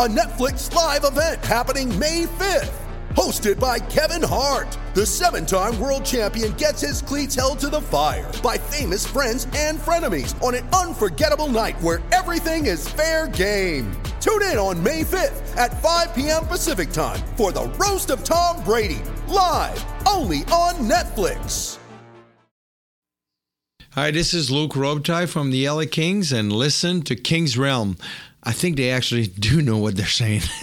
a Netflix live event happening May 5th. Hosted by Kevin Hart, the seven time world champion gets his cleats held to the fire by famous friends and frenemies on an unforgettable night where everything is fair game. Tune in on May 5th at 5 p.m. Pacific time for the Roast of Tom Brady, live only on Netflix. Hi, this is Luc Robitaille from the LA Kings, and listen to King's Realm. I think they actually do know what they're saying.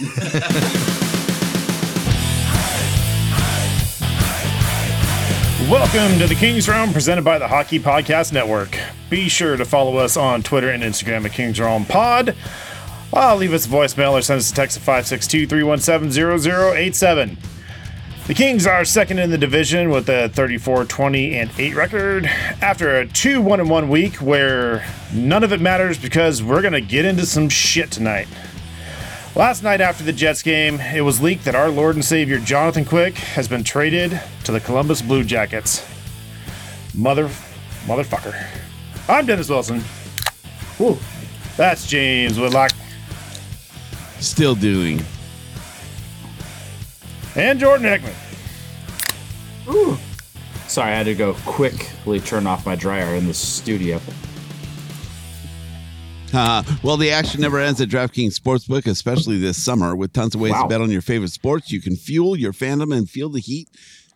Welcome to the Kings Realm presented by the Hockey Podcast Network. Be sure to follow us on Twitter and Instagram at Kings Realm Pod. Uh, leave us a voicemail or send us a text at 562 317 0087. The Kings are second in the division with a 34 20 and 8 record after a 2 1 1 week where none of it matters because we're going to get into some shit tonight. Last night after the Jets game, it was leaked that our Lord and Savior Jonathan Quick has been traded to the Columbus Blue Jackets. Mother, motherfucker. I'm Dennis Wilson. Woo. That's James Woodlock. Still doing. And Jordan Hickman. Sorry, I had to go quickly turn off my dryer in the studio. Uh, well, the action never ends at DraftKings Sportsbook, especially this summer. With tons of ways Wow. to bet on your favorite sports, you can fuel your fandom and feel the heat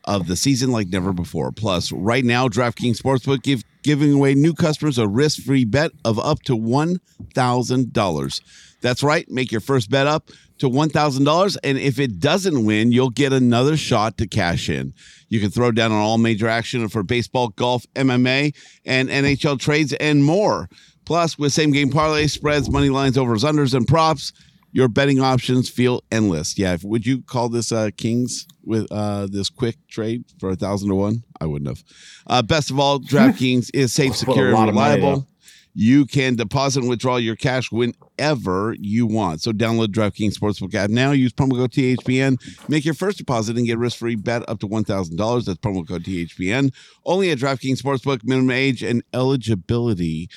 of the season like never before. Plus, right now, DraftKings Sportsbook give giving away new customers a risk-free bet of up to one thousand dollars. That's right, make your first bet up to one thousand dollars, and if it doesn't win, you'll get another shot to cash in. You can throw down on all major action for baseball, golf, MMA, and NHL trades and more. Plus, with same game parlay spreads, money lines, overs, unders, and props, your betting options feel endless. Yeah, if- would you call this uh, Kings with uh, this quick trade for a thousand to one? I wouldn't have. Uh, best of all, DraftKings is safe, secure, and money, reliable. though. You can deposit and withdraw your cash whenever you want. So download DraftKings Sportsbook app now. Use promo code THPN. Make your first deposit and get risk-free bet up to $1,000. That's promo code THPN. Only at DraftKings Sportsbook. Minimum age and eligibility.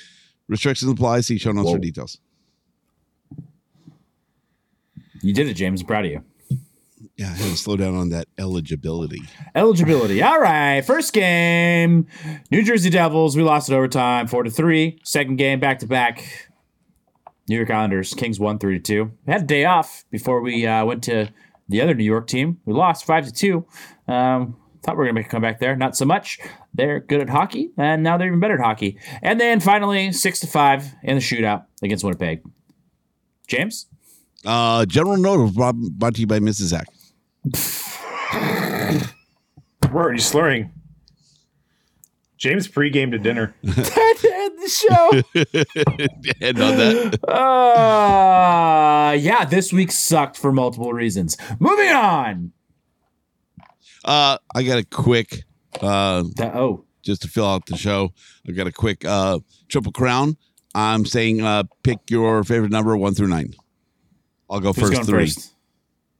Restrictions apply. See show notes for details. You did it, James. I'm proud of you. Yeah, I had to slow down on that eligibility. Eligibility. All right. First game, New Jersey Devils. We lost it overtime, four to three. Second game, back to back. New York Islanders. Kings won three to two. We had a day off before we uh, went to the other New York team. We lost five to two. Um, thought we were gonna make a comeback there. Not so much. They're good at hockey, and now they're even better at hockey. And then finally, six to five in the shootout against Winnipeg. James. Uh, General Note brought, brought to you by Mrs. Zach. We're already slurring. James pre-game to dinner. End the show. and on that, Uh, yeah, this week sucked for multiple reasons. Moving on. uh, I got a quick uh, That- oh, just to fill out the show. I got a quick uh, triple crown. I'm saying uh, pick your favorite number one through nine. I'll go who's first going three. first?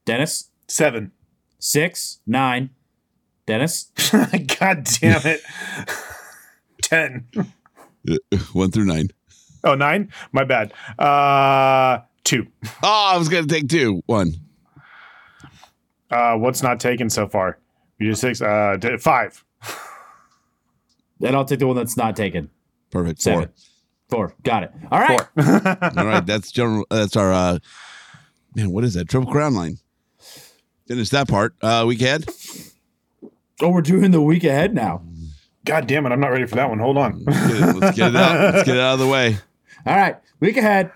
Dennis, Seven. six, nine. Dennis, God damn it. Ten. One through nine. Oh, nine? My bad. Uh, two. Oh, I was gonna take two. One. Uh, what's not taken so far? You just six. Uh, five. then I'll take the one that's not taken. Perfect. Seven, four. Got it. All right. Four. All right. That's general. That's our. uh Man, what is that? Triple crown line. Finish that part. Uh Week ahead. Oh, we're doing the week ahead now. God damn it. I'm not ready for that one. Hold on. Let's get it, let's get it out. Let's get it out of the way. All right, week ahead.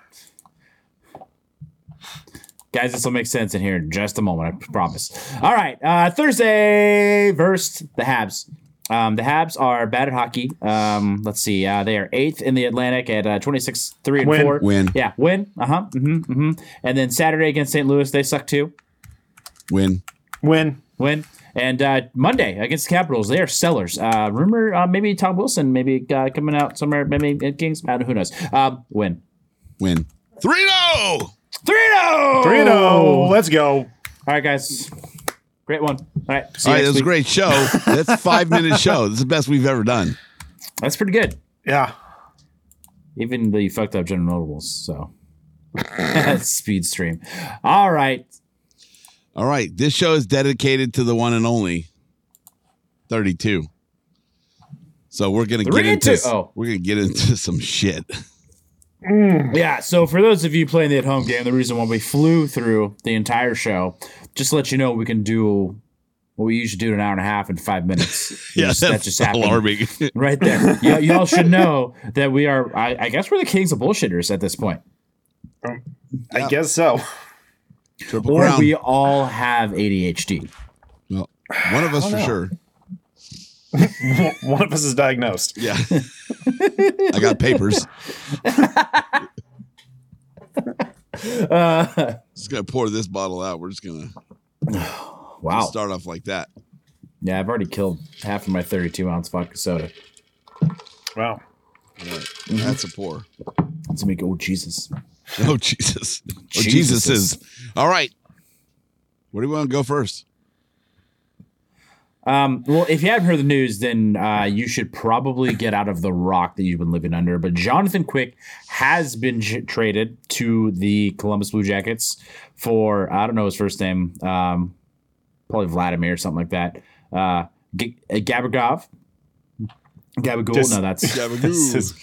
Guys, this will make sense in here in just a moment, I promise. All right, uh, Thursday versus the Habs. Um, the Habs are bad at hockey. Um, let's see. Uh, they are eighth in the Atlantic at uh, 26, 3 and Win. 4. Win. Yeah, win. Uh huh. Mm-hmm, mm-hmm. And then Saturday against St. Louis, they suck too. Win. Win. Win. And uh, Monday against the Capitals, they are sellers. Uh, rumor, uh, maybe Tom Wilson, maybe uh, coming out somewhere, maybe at Kings. I don't know, who knows? Um, win. Win. 3 0. 3 0. 3 0. Let's go. All right, guys. Great one. All right. See All you right, next that was a great show. That's a five minute show. This is the best we've ever done. That's pretty good. Yeah. Even the fucked up general notables. So speed stream. All right. All right, this show is dedicated to the one and only 32. So we're gonna get into Oh. we're gonna get into some shit. Mm. Yeah. So for those of you playing the at home game, the reason why we flew through the entire show, just to let you know, we can do what we usually do in an hour and a half in five minutes. Yeah, Just- that's that just happened. alarming. Right there. Yeah, y'all should know that we are. I, I guess we're the kings of bullshitters at this point, um, I guess so. Triple or crown. we all have ADHD. Well, one of us for oh, sure. One of us is diagnosed. Yeah. I got papers. Uh, just gonna pour this bottle out. We're just gonna Wow. start off like that. Yeah, I've already killed half of my 32 ounce vodka soda. Wow. All right. That's a pour. Let's make oh Jesus. Oh Jesus. Oh Jesus Jesus is- is. All right. Where do we want to go first? Um, well, if you haven't heard the news, then uh, you should probably get out of the rock that you've been living under. But Jonathan Quick has been j- traded to the Columbus Blue Jackets for I don't know his first name, um, probably Vladimir or something like that. Uh, G- uh, Gabagov, Gabagool. Just- no, that's His,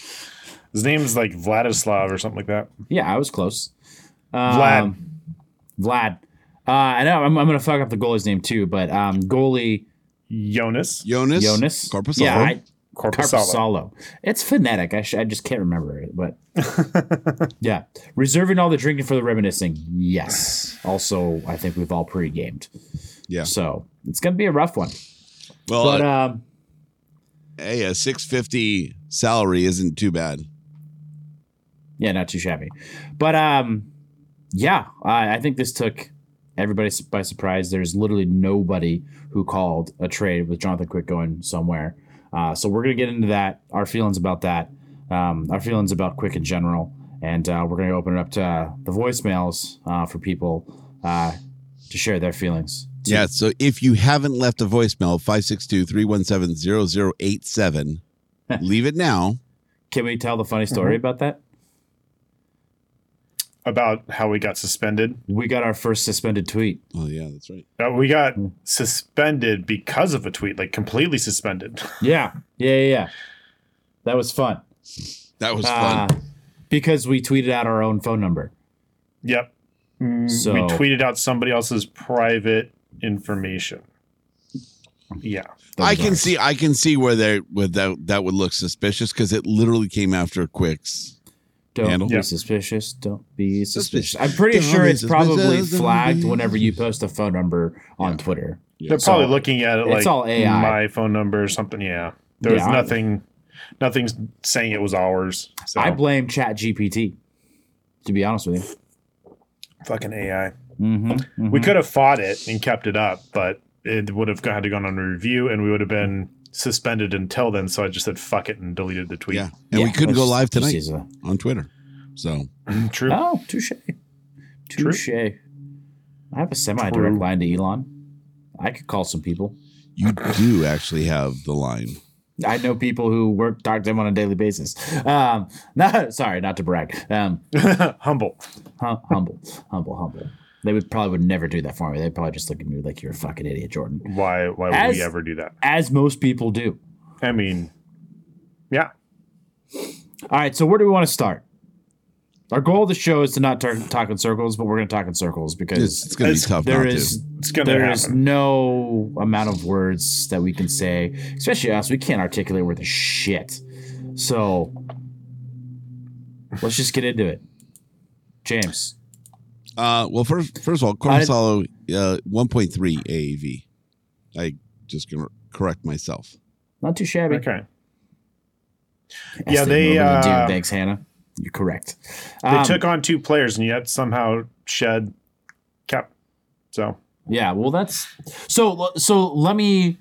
his name's like Vladislav or something like that. yeah, I was close. Um, Vlad. Vlad. Uh, I know I'm, I'm gonna fuck up the goalie's name too, but um, goalie Jonas. Jonas. Joonas Korpisalo. Yeah, I, Korpisalo. Carpusalo. It's phonetic. I, sh- I just can't remember it. But yeah, reserving all the drinking for the reminiscing. Yes. Also, I think we've all pre-gamed, yeah. so it's gonna be a rough one. Well, But uh, um, hey, a six fifty salary isn't too bad. yeah, not too shabby. But um, yeah, I, I think this took everybody by surprise. There's literally nobody who called a trade with Jonathan Quick going somewhere. Uh, so we're gonna get into that, our feelings about that, um, our feelings about Quick in general, and uh, we're gonna open it up to uh, the voicemails uh, for people uh, to share their feelings. Yeah. So if you haven't left a voicemail, 562 317 0087, leave it now. Can we tell the funny story about that? About how we got suspended. We got our first suspended tweet. Oh, yeah, that's right. Uh, we got suspended because of a tweet, like completely suspended. Yeah, yeah, yeah. yeah. That was fun. That was Uh, fun. because we tweeted out our own phone number. yep. Mm, So- we tweeted out somebody else's private information. Yeah. I can see I can see where they where that that would look suspicious because it literally came after Quicks. Don't handle. be Yeah. suspicious. Don't be suspicious. Suspicious. I'm pretty Don't sure it's probably suspicious. Don't flagged whenever you post a phone number on Twitter. They're probably So, looking at it like it's all AI. my phone number or something. Yeah. There was Yeah, I- nothing, nothing's saying it was ours. So I blame Chat GPT. To be honest with you. fucking AI. Mm-hmm, We could have fought it and kept it up, but it would have had to gone on review and we would have been suspended until then. So I just said fuck it and deleted the tweet. Yeah. And we couldn't go live tonight uh, on Twitter. So True. Oh, touche. True. Touche. I have a semi direct line to Elon. I could call some people. you do actually have the line. I know people who work talk to him on a daily basis. Um, no, sorry, not to brag. Um, Humble. hum- humble, humble, humble. They would probably would never do that for me. They'd probably just look at me like you're a fucking idiot, Jordan. Why? Why would As- we ever do that? As most people do. I mean, yeah. All right, so where do we want to start? Our goal of the show is to not tar- talk in circles, but we're going to talk in circles because It's, it's going to be tough there not is to. It's gonna there is happen. no amount of words that we can say, especially us. We can't articulate worth a shit. So let's just get into it. James, Uh, well, first, first of all, Korpisalo, uh, 1.3 AAV. I just going to correct myself. not too shabby. Okay. As Yeah, they, normally uh, do. Thanks, Hannah. You're correct. They Um, took on two players and yet somehow shed cap. So Yeah, well, that's so. So let me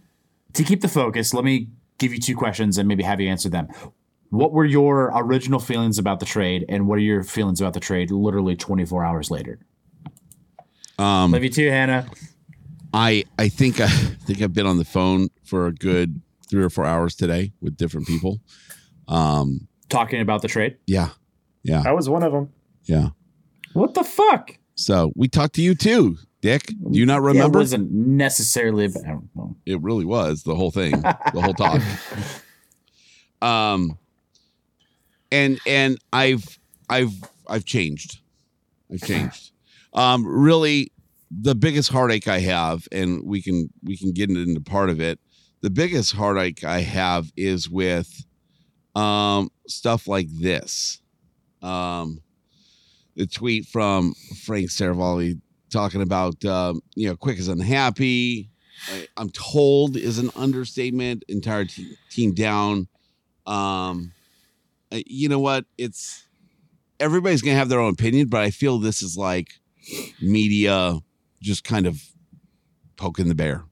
to keep the focus. Let me give you two questions and maybe have you answer them. What were your original feelings about the trade, and what are your feelings about the trade? Literally 24 hours later. Um, Love you too, Hannah. I I think I think I've been on the phone for a good three or four hours today with different people. Um, Talking about the trade. yeah, yeah, I was one of them. yeah. What the fuck? So we talked to you too, Dick. Do you not Yeah, it wasn't necessarily. About, I it really was the whole thing, the whole talk. Um, and and I've I've I've changed. I've changed. Um, really, the biggest heartache I have, and we can we can get into part of it. The biggest heartache I have is with um stuff like this. Um, the tweet from Frank Seravalli talking about um, you know quick is unhappy. I, I'm told is an understatement. Entire te- team down. Um, you know what? It's everybody's gonna have their own opinion, but I feel this is like media just kind of poking the bear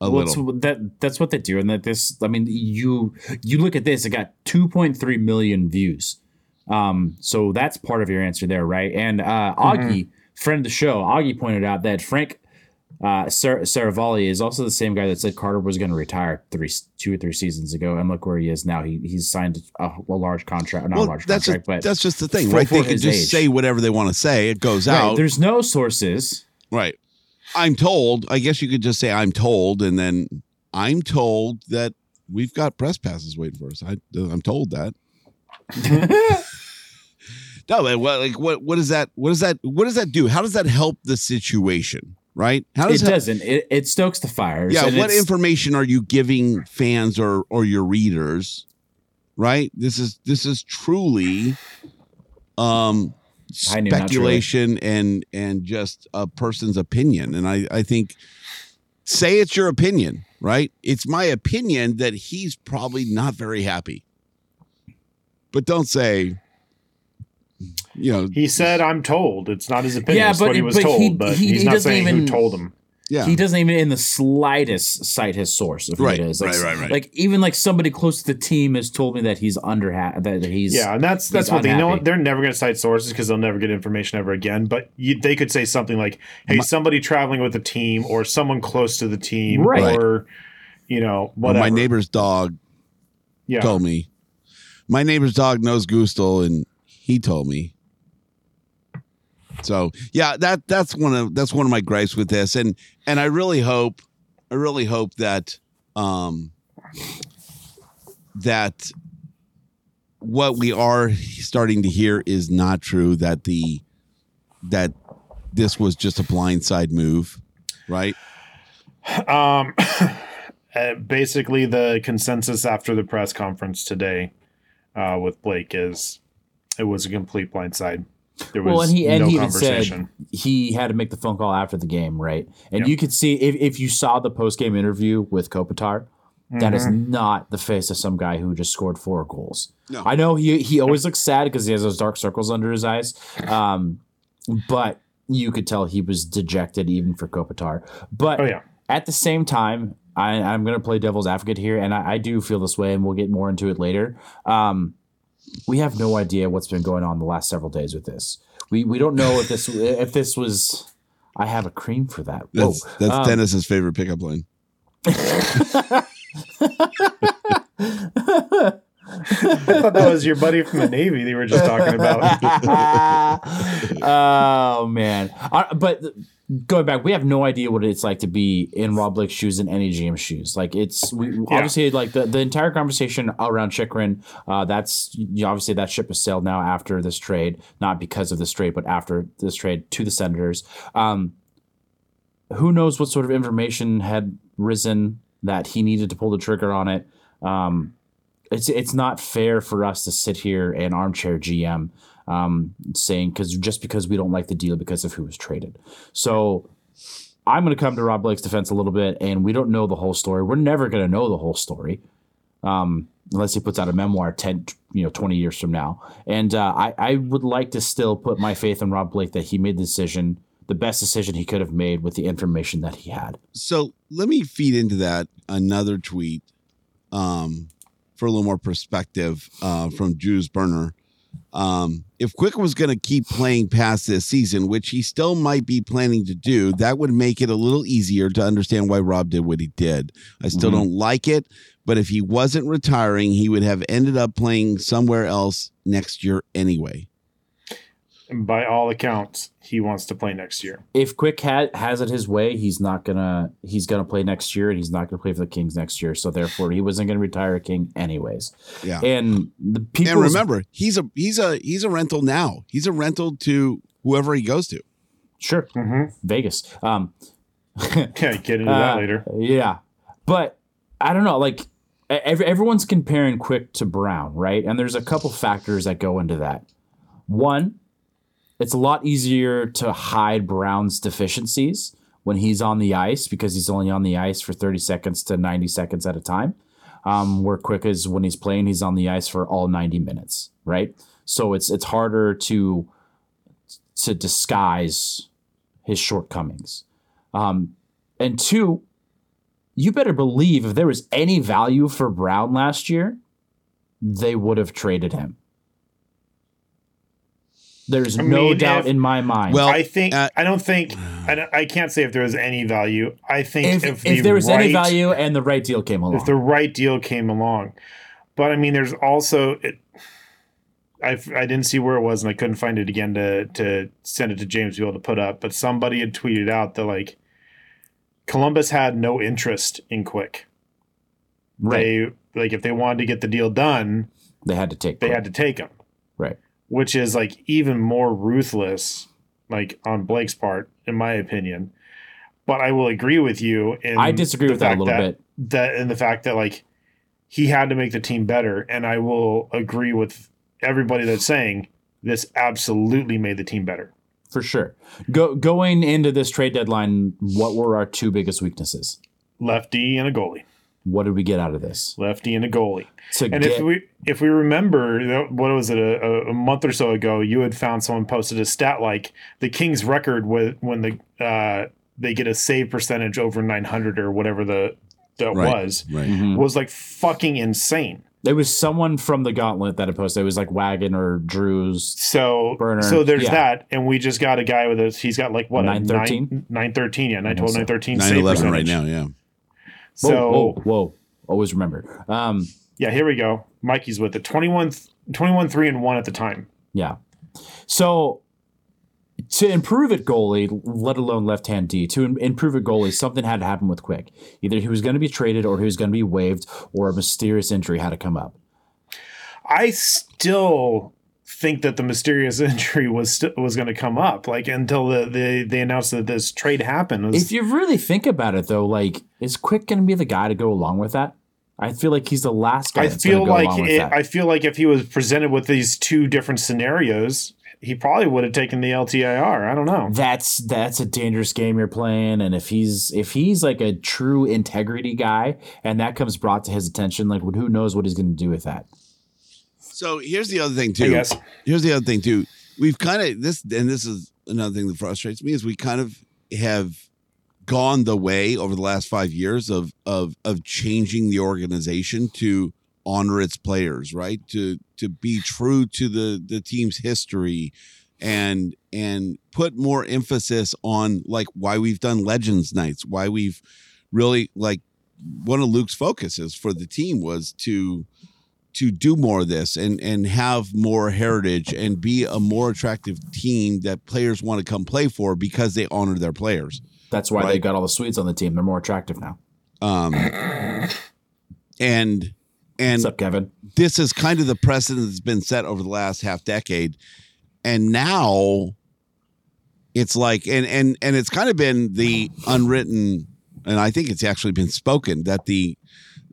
a Well, little. that that's what they do, and that this. I mean, you you look at this; it got 2.3 million views. Um, so that's part of your answer there, right? And uh, Augie, friend of the show, Augie pointed out that Frank uh, Sar- is also the same guy that said Carter was going to retire three, two or three seasons ago, and look where he is now. He he's signed a, a large contract, not a large that's contract, just, but that's just the thing, for- right? They can just age. say whatever they want to say. It goes Right, out, There's no sources. right? I'm told. I guess you could just say I'm told, and then I'm told that we've got press passes waiting for us. I, I'm told that. no, but what like what what does that what does that what does that do? How does that help the situation? Right? How It does that, doesn't. It, it stokes the fires. yeah? What information are you giving fans or or your readers? Right? This is this is truly um I knew, truly. speculation and and just a person's opinion. And I I think say it's your opinion, right? It's my opinion that he's probably not very happy. But don't say you know, He said, "I'm told." It's not his opinion. Yeah, it's but- what he was but told. he- but he- he's he not doesn't saying even- who told him. yeah. He doesn't even in the slightest cite his source of who Right, it is. Like, right, right, right. Like even like somebody close to the team has told me that he's under that that he's Yeah, and that's that's he's what they know. They're never going to cite sources because they'll never get information ever again. But you, they could say something like, "Hey, somebody traveling with the team, or someone close to the team, Right. or you know, Well, whatever." my neighbor's dog yeah, told me. My neighbor's dog knows Gustel, and he told me. So yeah, that that's one of that's one of my gripes with this, and and I really hope, I really hope that um that what we are starting to hear is not true. That the that this was just a blindside move, right? Um, uh, basically, the consensus after the press conference today uh, with Blake is it was a complete blindside. There was well, and he and no he even said conversation. he had to make the phone call after the game, right? And Yeah. you could see if, if you saw the post game interview with Kopitar, that is Mm-hmm. not the face of some guy who just scored four goals. No. I know he he always looks sad because he has those dark circles under his eyes, um, but you could tell he was dejected even for Kopitar. But Oh yeah, at the same time, I, I'm going to play devil's advocate here, and I, I do feel this way, and we'll get more into it later. Um, we have no idea what's been going on the last several days with this. We we don't know if this if this was. I have a cream for that. Whoa. That's that's Um, Dennis's favorite pickup line. I thought that was your buddy from the Navy. They were just talking about. oh man! Uh, but going back, we have no idea what it's like to be in Rob Blake's shoes and any GM shoes. Like it's we obviously like the, the entire conversation around Chychrun. Uh, that's you know, obviously that ship has sailed now after this trade, not because of this trade, but after this trade to the Senators. Um, who knows what sort of information had risen that he needed to pull the trigger on it. Um, it's it's not fair for us to sit here and armchair GM um, saying because just because we don't like the deal because of who was traded. So I'm going to come to Rob Blake's defense a little bit, and we don't know the whole story. We're never going to know the whole story, um, unless he puts out a memoir ten, you know, twenty years from now. And uh, I, I would like to still put my faith in Rob Blake that he made the decision, the best decision he could have made with the information that he had. So let me feed into that another tweet um, for a little more perspective uh, from Drew's Burner. Um, if Quick was going to keep playing past this season, which he still might be planning to do, that would make it a little easier to understand why Rob did what he did. I still Mhm. don't like it, but if he wasn't retiring, he would have ended up playing somewhere else next year anyway. And by all accounts, he wants to play next year. If Quick ha- has it his way, he's not gonna he's gonna play next year, and he's not gonna play for the Kings next year. So therefore, he wasn't gonna retire a King anyways. Yeah. And the people and remember, he's a he's a he's a rental now. He's a rental to whoever he goes to. sure Mm-hmm. Vegas. Um, Okay, get into that Uh, later. Yeah, but I don't know. Like e- ev- everyone's comparing Quick to Brown, right? And there's a couple factors that go into that. One, it's a lot easier to hide Brown's deficiencies when he's on the ice because he's only on the ice for 30 seconds to 90 seconds at a time. Um, where Quick is when he's playing, he's on the ice for all 90 minutes, right? So it's it's harder to to disguise his shortcomings. Um, and two, you better believe if there was any value for Brown last year, they would have traded him. There's I no doubt if- in my mind. Well, I think uh, I don't think I, don't- I can't say if there was any value. I think if, if, if, the there was any value and the right deal came along, if the right deal came along. But I mean, there's also it. I I didn't see where it was, and I couldn't find it again to to send it to James to be able to put up. But somebody had tweeted out that like Columbus had no interest in Quick. right? They like if they wanted to get the deal done, They, had to take. they Quick. had to take him, right. Which is like even more ruthless, like on Blake's part, in my opinion. But I will agree with you. In I disagree with that a little bit. That in the fact that like he had to make the team better, and I will agree with everybody that's saying this absolutely made the team better. for sure. Go going into this trade deadline, what were our two biggest weaknesses? Lefty and a goalie, What did we get out of this? lefty and a goalie. To And get, if we if we remember, what was it a, a month or so ago? You had found someone posted a stat like the Kings' record with when the uh, they get a save percentage over 900 or whatever the that Right. was Right. Mhm. was like fucking insane. It was someone from the Gauntlet that had posted. It was like Wagon or Drew's. So Burner, so there's yeah. that, and we just got a guy with a he's got like what a 913? nine nine thirteen yeah nine think twelve so. nine thirteen 9 save 11 right now, yeah. Whoa, So whoa, whoa! Always remember. Um, yeah, here we go. Mikey's with it 21, 21 three and one at the time. yeah. So to improve at goalie, let alone left hand D, to im- improve at goalie, something had to happen with Quick. Either he was going to be traded, or he was going to be waived, or a mysterious injury had to come up. I still think that the mysterious injury was st- was going to come up like until the, the they announced that this trade happened. Was- If you really think about it, though, like is Quick going to be the guy to go along with that? I feel like he's the last guy. I feel go like along with it, that. I feel like if he was presented with these two different scenarios, he probably would have taken the LTIR. I don't know. that's that's a dangerous game you're playing and if he's if he's like a true integrity guy and that comes brought to his attention like who knows what he's going to do with that So here's the other thing too. Here's the other thing too. We've kind of this, and this is another thing that frustrates me is we kind of have gone the way over the last five years of of of changing the organization to honor its players, right? To to be true to the the team's history and and put more emphasis on like why we've done legends nights, why we've really like one of Luc's focuses for the team was to to do more of this and and have more heritage and be a more attractive team that players want to come play for because they honor their players. that's why they got all the Swedes on the team. They're more attractive now. Um, and and what's up kevin? this is kind of the precedent that's been set over the last half decade. And now it's like and and and it's kind of been the unwritten and i think it's actually been spoken that the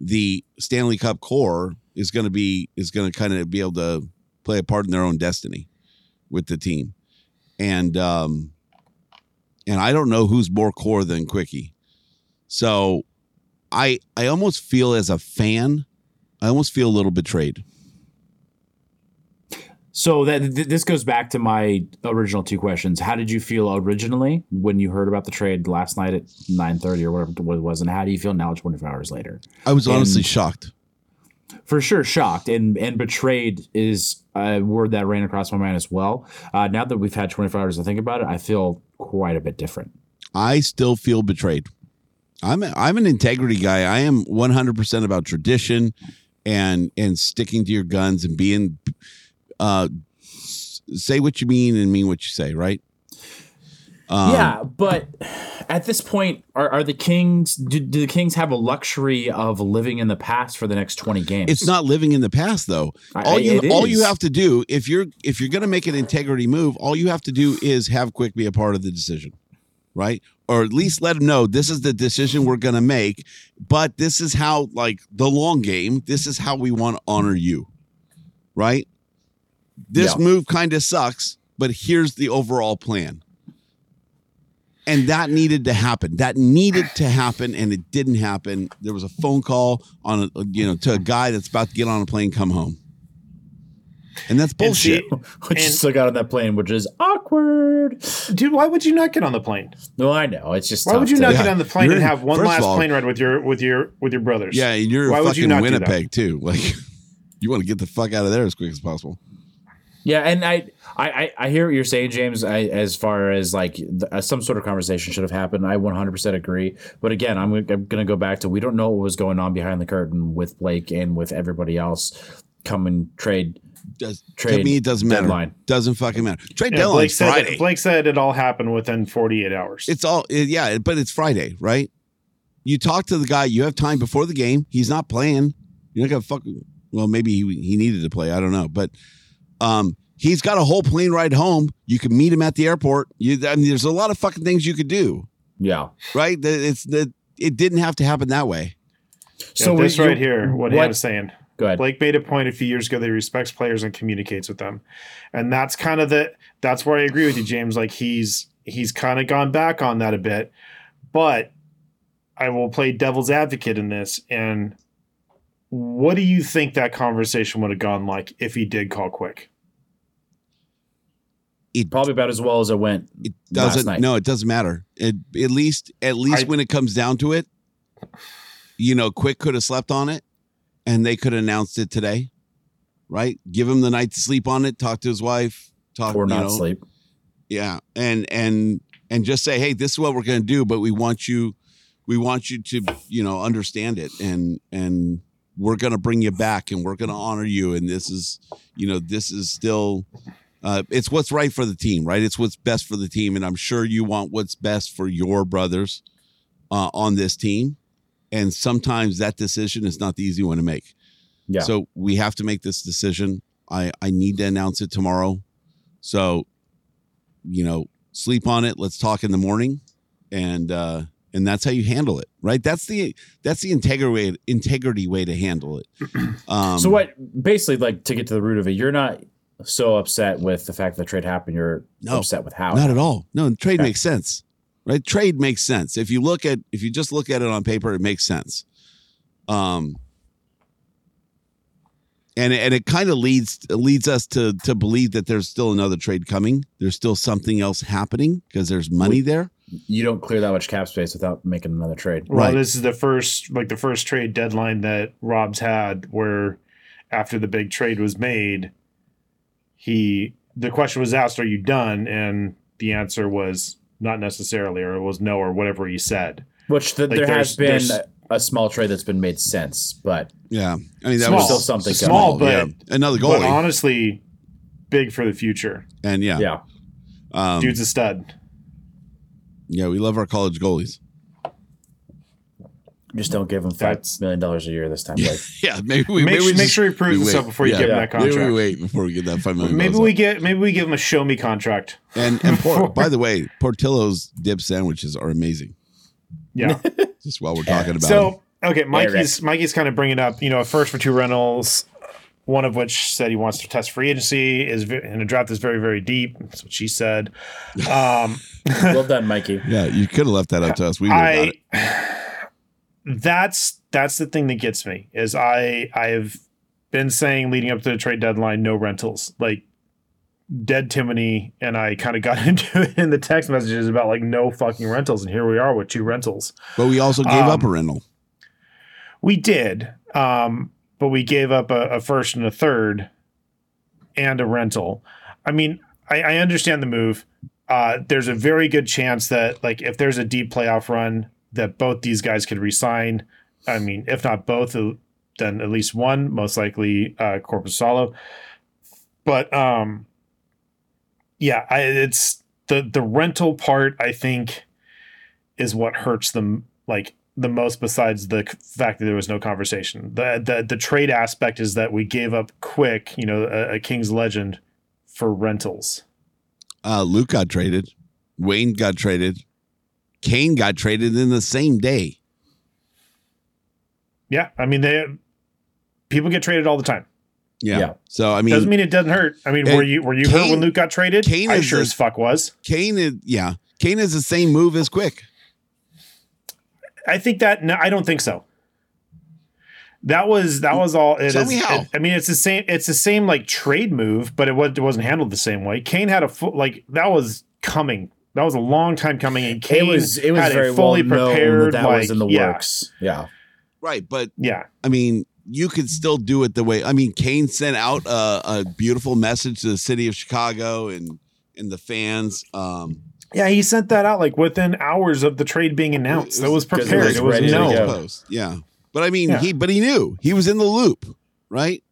the stanley cup core is going to be is going to kind of be able to play a part in their own destiny with the team and um and I don't know who's more core than Quickie. So, I I almost feel as a fan, I almost feel a little betrayed. So that th- this goes back to my original two questions. How did you feel originally when you heard about the trade last night at nine thirty or whatever it was, and how do you feel now, twenty four hours later? I was honestly And- shocked. For sure, shocked and and betrayed is a word that ran across my mind as well. Uh, now that we've had twenty four hours to think about it, I feel quite a bit different. I still feel betrayed. I'm a, I'm an integrity guy. I am 100% about tradition and and sticking to your guns and being uh say what you mean and mean what you say, right? Um, yeah, but at this point, are, are the Kings? Do, do the Kings have a luxury of living in the past for the next twenty games? It's not living in the past though. I- All you it all you have to do if you're if you're going to make an integrity move, all you have to do is have Quick be a part of the decision, right? Or at least let him know this is the decision we're going to make, but this is how like the long game, this is how we want to honor you. Right? This Yeah. move kind of sucks, but here's the overall plan. And that needed to happen. That needed to happen, and it didn't happen. There was a phone call on a you know to a guy that's about to get on a plane, come home, and that's And see- bullshit. which and- still got on that plane, which is awkward. dude, why would you not get on the plane? No, I know it's just. Why tough would you to- not Yeah. get on the plane and have one last all- plane ride with your with your with your brothers? yeah, and you're Why would you fucking not? Winnipeg too. Like you want to get the fuck out of there as quick as possible. Yeah, and I, I, I- I hear what you're saying, James. I, as far as like the, uh, some sort of conversation should have happened, I 100% agree. But again, I'm, gonna- I'm going to go back to we don't know what was going on behind the curtain with Blake and with everybody else. Come and trade. Does Trade to me it doesn't matter. deadline. Doesn't fucking matter. Trade Yeah, deadline Blake said Friday. Blake said it all happened within 48 hours. It's all yeah, but it's Friday, right? You talk to the guy. You have time before the game. He's not playing. You're not gonna fuck. Well, maybe he he needed to play. I don't know, but um, he's got a whole plane ride home. You can meet him at the airport. You, I mean, there's a lot of fucking things you could do, Yeah. right? It's that it didn't have to happen that way. so we- this you- right here, what, what- he was saying. Go ahead. Blake made a point a few years ago that he respects players and communicates with them, and that's kind of the that's where I agree with you, James. Like he's he's kind of gone back on that a bit, but I will play devil's advocate in this. And what do you think that conversation would have gone like if he did call quick? It Probably about as well as it went. it doesn't. night. No, it doesn't matter. It, at least at least I- when it comes down to it, you know, Quick could have slept on it, and they could have announced it today, right? Give him the night to sleep on it. Talk to his wife. Talk or not know, sleep. Yeah, and and and just say, hey, this is what we're going to do, but we want you, we want you to, you know, understand it, and and we're going to bring you back, and we're going to honor you, and this is, you know, this is still, uh, it's what's right for the team, right? It's what's best for the team, and I'm sure you want what's best for your brothers uh, on this team, and sometimes that decision is not the easy one to make. Yeah. So we have to make this decision. I I need to announce it tomorrow. So, you know, sleep on it. Let's talk in the morning, and uh, and that's how you handle it, right? That's the that's the integrity way, integrity way to handle it. Um, so what? Basically, like to get to the root of it, you're not so upset with the fact that the trade happened. You're No, upset with how. Not at all. No, trade Okay. makes sense, right? Trade makes sense if you look at if you just look at it on paper, it makes sense. Um, and and it kind of leads leads us to to believe that there's still another trade coming. There's still something else happening because there's money there. You don't clear that much cap space without making another trade. Well, Right. this is the first like the first trade deadline that Rob's had where after the big trade was made, he the question was asked, Are you done? And the answer was not necessarily, or it was no, or whatever he said. Which the, Like, there has been a, a small trade that's been made since, but Yeah, I mean that Small. was Still something small, coming. but yeah. another but goalie, honestly, big for the future. and yeah, yeah. um, Dude's a stud. Yeah, we love our college goalies. Just don't give him five That's- million dollars a year this time. Like, Yeah, maybe we Make maybe sure- we make sure he proves we himself wait. before you give him that Maybe contract. we wait before we get that five million. Maybe bucks we up. get maybe we give him a show me contract. and and por- by the way, Portillo's dip sandwiches are amazing. Yeah. Just while we're talking about them. So okay, Mikey's Mikey's kind of bringing up, you know, a first for two rentals. One of which said he wants to test free agency is ve- in a draft that's very very deep. That's what she said. Um, well done, Mikey. Yeah, you could have left that up to us. We would have I that's that's the thing that gets me is I I have been saying leading up to the trade deadline no rentals like dead Timony and I kind of got into it in the text messages about like no fucking rentals and here we are with two rentals. But we also gave up a rental. We did, um, but we gave up a, a first and a third and a rental. I mean, I, I understand the move. Uh, there's a very good chance that, like, if there's a deep playoff run, that both these guys could resign. I mean, if not both, uh, then at least one, most likely uh, Korpisalo. But um, yeah, I, it's the the rental part. I think is what hurts them like the most. Besides the fact that there was no conversation, the the the trade aspect is that we gave up quick, you know, a, a King's legend for rentals. Uh, Luc got traded. Wayne got traded. Kane got traded in the same day. Yeah, I mean they people get traded all the time. Yeah. Yeah. So I mean, Doesn't mean it doesn't hurt. I mean, were you were you hurt when Luc got traded? Kane I is sure the- as fuck was. Kane is yeah. Kane is the same move as Quick. I think that no, I don't think so. That was that was all. It Tell is- me how. it- I mean, it's the same. It's the same like trade move, but it, was, it wasn't handled the same way. Kane had a full like that was coming. That was a long time coming, and Kane It was it was very fully well prepared. that, that like, was in the yeah, works. Yeah. Right, but Yeah, I mean, you could still do it the way. I mean, Kane sent out a, a beautiful message to the city of Chicago and and the fans. Um, yeah. He sent that out like within hours of the trade being announced. That was 'cause it prepared. was It was ready to known. go. post, yeah. But I mean, Yeah. he but he knew he was in the loop, right?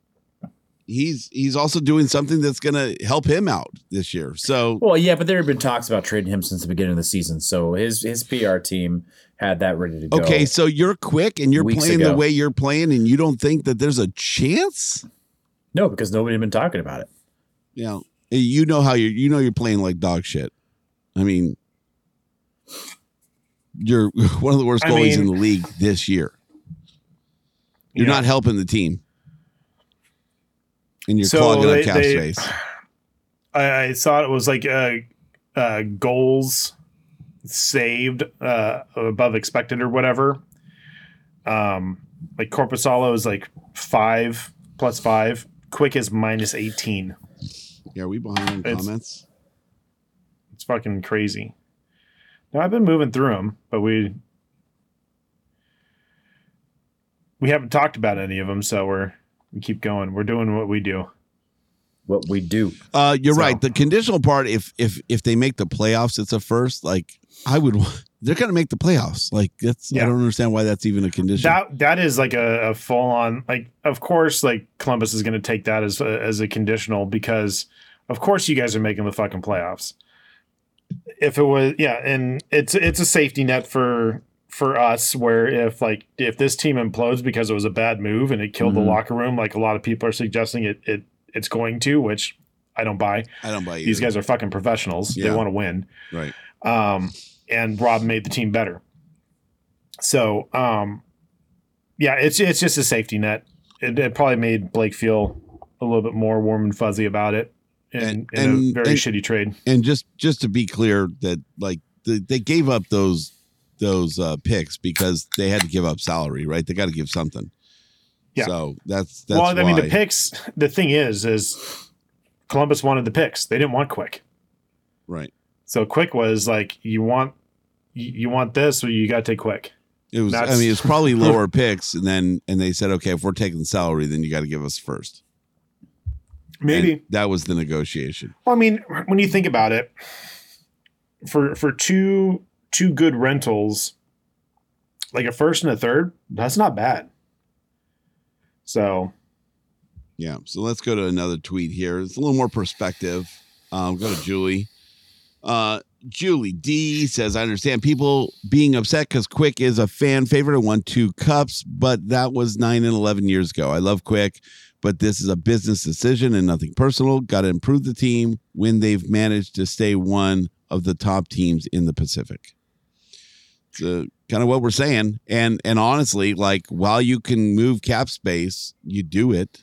He's he's also doing something that's going to help him out this year. So Well, yeah, but there have been talks about trading him since the beginning of the season. So his his PR team had that ready to go. okay, so you're quick and you're Weeks playing the way you're playing, and you don't think that there's a chance. No, because nobody had been talking about it. You know, you know how you you know you're playing like dog shit. I mean, you're one of the worst I goalies in the league this year. You're Yeah. not helping the team, and you're So clogging they- up cap they- space. I, I thought it was like uh, uh, goals saved uh, above expected or whatever. Um, like Korpisalo is like five plus five. Quick is minus eighteen. Yeah, are we behind It's- comments? It's fucking crazy. Now I've been moving through them, but we we haven't talked about any of them, so we're we keep going. We're doing what we do. What we do. Uh, you're So- right. The conditional part, if if if they make the playoffs, it's a first. Like I would, they're gonna make the playoffs. Like that's I don't understand why that's even a condition. That that is like a, a full on like of course like Columbus is going to take that as a, as a conditional because of course you guys are making the fucking playoffs. If it was yeah, and it's it's a safety net for for us where if like if this team implodes because it was a bad move and it killed the locker room like a lot of people are suggesting it it it's going to, which I don't buy. I don't buy either. These guys are fucking professionals. They want to win right. um, and Rob made the team better. So, um, yeah, it's it's just a safety net. It, it probably made Blake feel a little bit more warm and fuzzy about it in, And- in and- a very and- shitty trade. And just just to be clear, that like the, they gave up those those uh, picks because they had to give up salary, right? They got to give something. Yeah. So that's that's well, I mean, why. the picks. The thing is, is Columbus wanted the picks. They didn't want Quick. right. So Quick was like, you want you, want this, or you got to take Quick. It was. I mean, it's probably lower picks, and then and they said, okay, if we're taking salary, then you got to give us first. Maybe. And that was the negotiation. Well, I mean, when you think about it, for for two two good rentals, like a first and a third, that's not bad. So Yeah. So let's go to another tweet here. It's a little more perspective. Um, go to Julie. Uh, Julie D says, I understand people being upset because Quick is a fan favorite and won two cups, but that was nine and 11 years ago. I love Quick, but this is a business decision and nothing personal. Got to improve the team when they've managed to stay one of the top teams in the Pacific. Uh, kind of what we're saying. And, and honestly, like while you can move cap space, you do it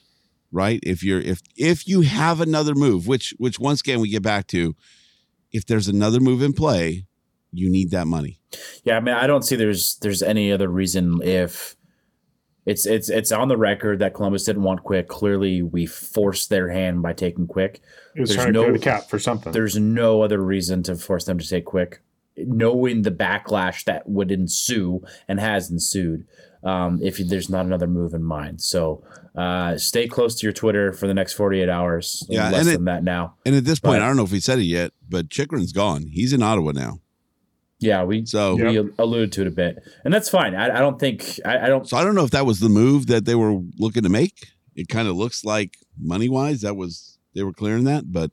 right? If you're if if you have another move, which which once again we get back to, if there's another move in play, you need that money. Yeah, I mean, I don't see there's there's any other reason if it's it's it's on the record that Columbus didn't want Quick. Clearly, we forced their hand by taking Quick. He was There's trying to no- clear the cap for something. There's no other reason to force them to take Quick, knowing the backlash that would ensue and has ensued um, if there's not another move in mind. So uh, stay close to your Twitter for the next 48 hours. Yeah, less and it- than that now. And at this point, But- I don't know if he said it yet, but Chychrun's gone. He's in Ottawa now. Yeah, we So we alluded to it a bit, and that's fine. I, I don't think I, I don't so I don't know if that was the move that they were looking to make. It kind of looks like money wise that was they were clearing that, but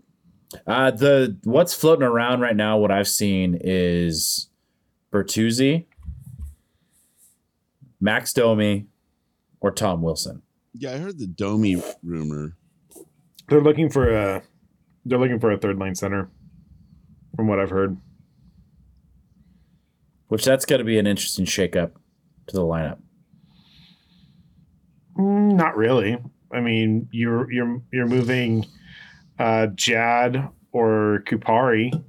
Uh, the what's floating around right now, what I've seen is Bertuzzi, Max Domi, or Tom Wilson. yeah, I heard the Domi rumor. They're looking for a they're looking for a third line center, from what I've heard. Which that's going to be an interesting shakeup to the lineup. Mm, Not really. I mean, you're you're you're moving uh, Jad or Kupari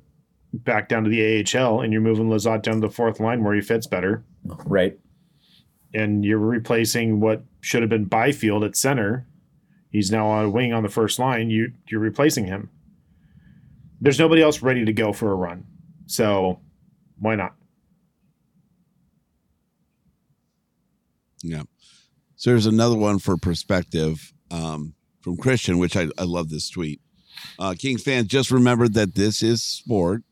back down to the AHL, and you're moving Lizotte down to the fourth line where he fits better, Right. and you're replacing what should have been Byfield at center. He's now on a wing on the first line. You you're replacing him. There's nobody else ready to go for a run, so why not? Yeah. So there's another one for perspective um, from Christian, which I, I love this tweet. Uh, Kings fans just remembered that this is sport,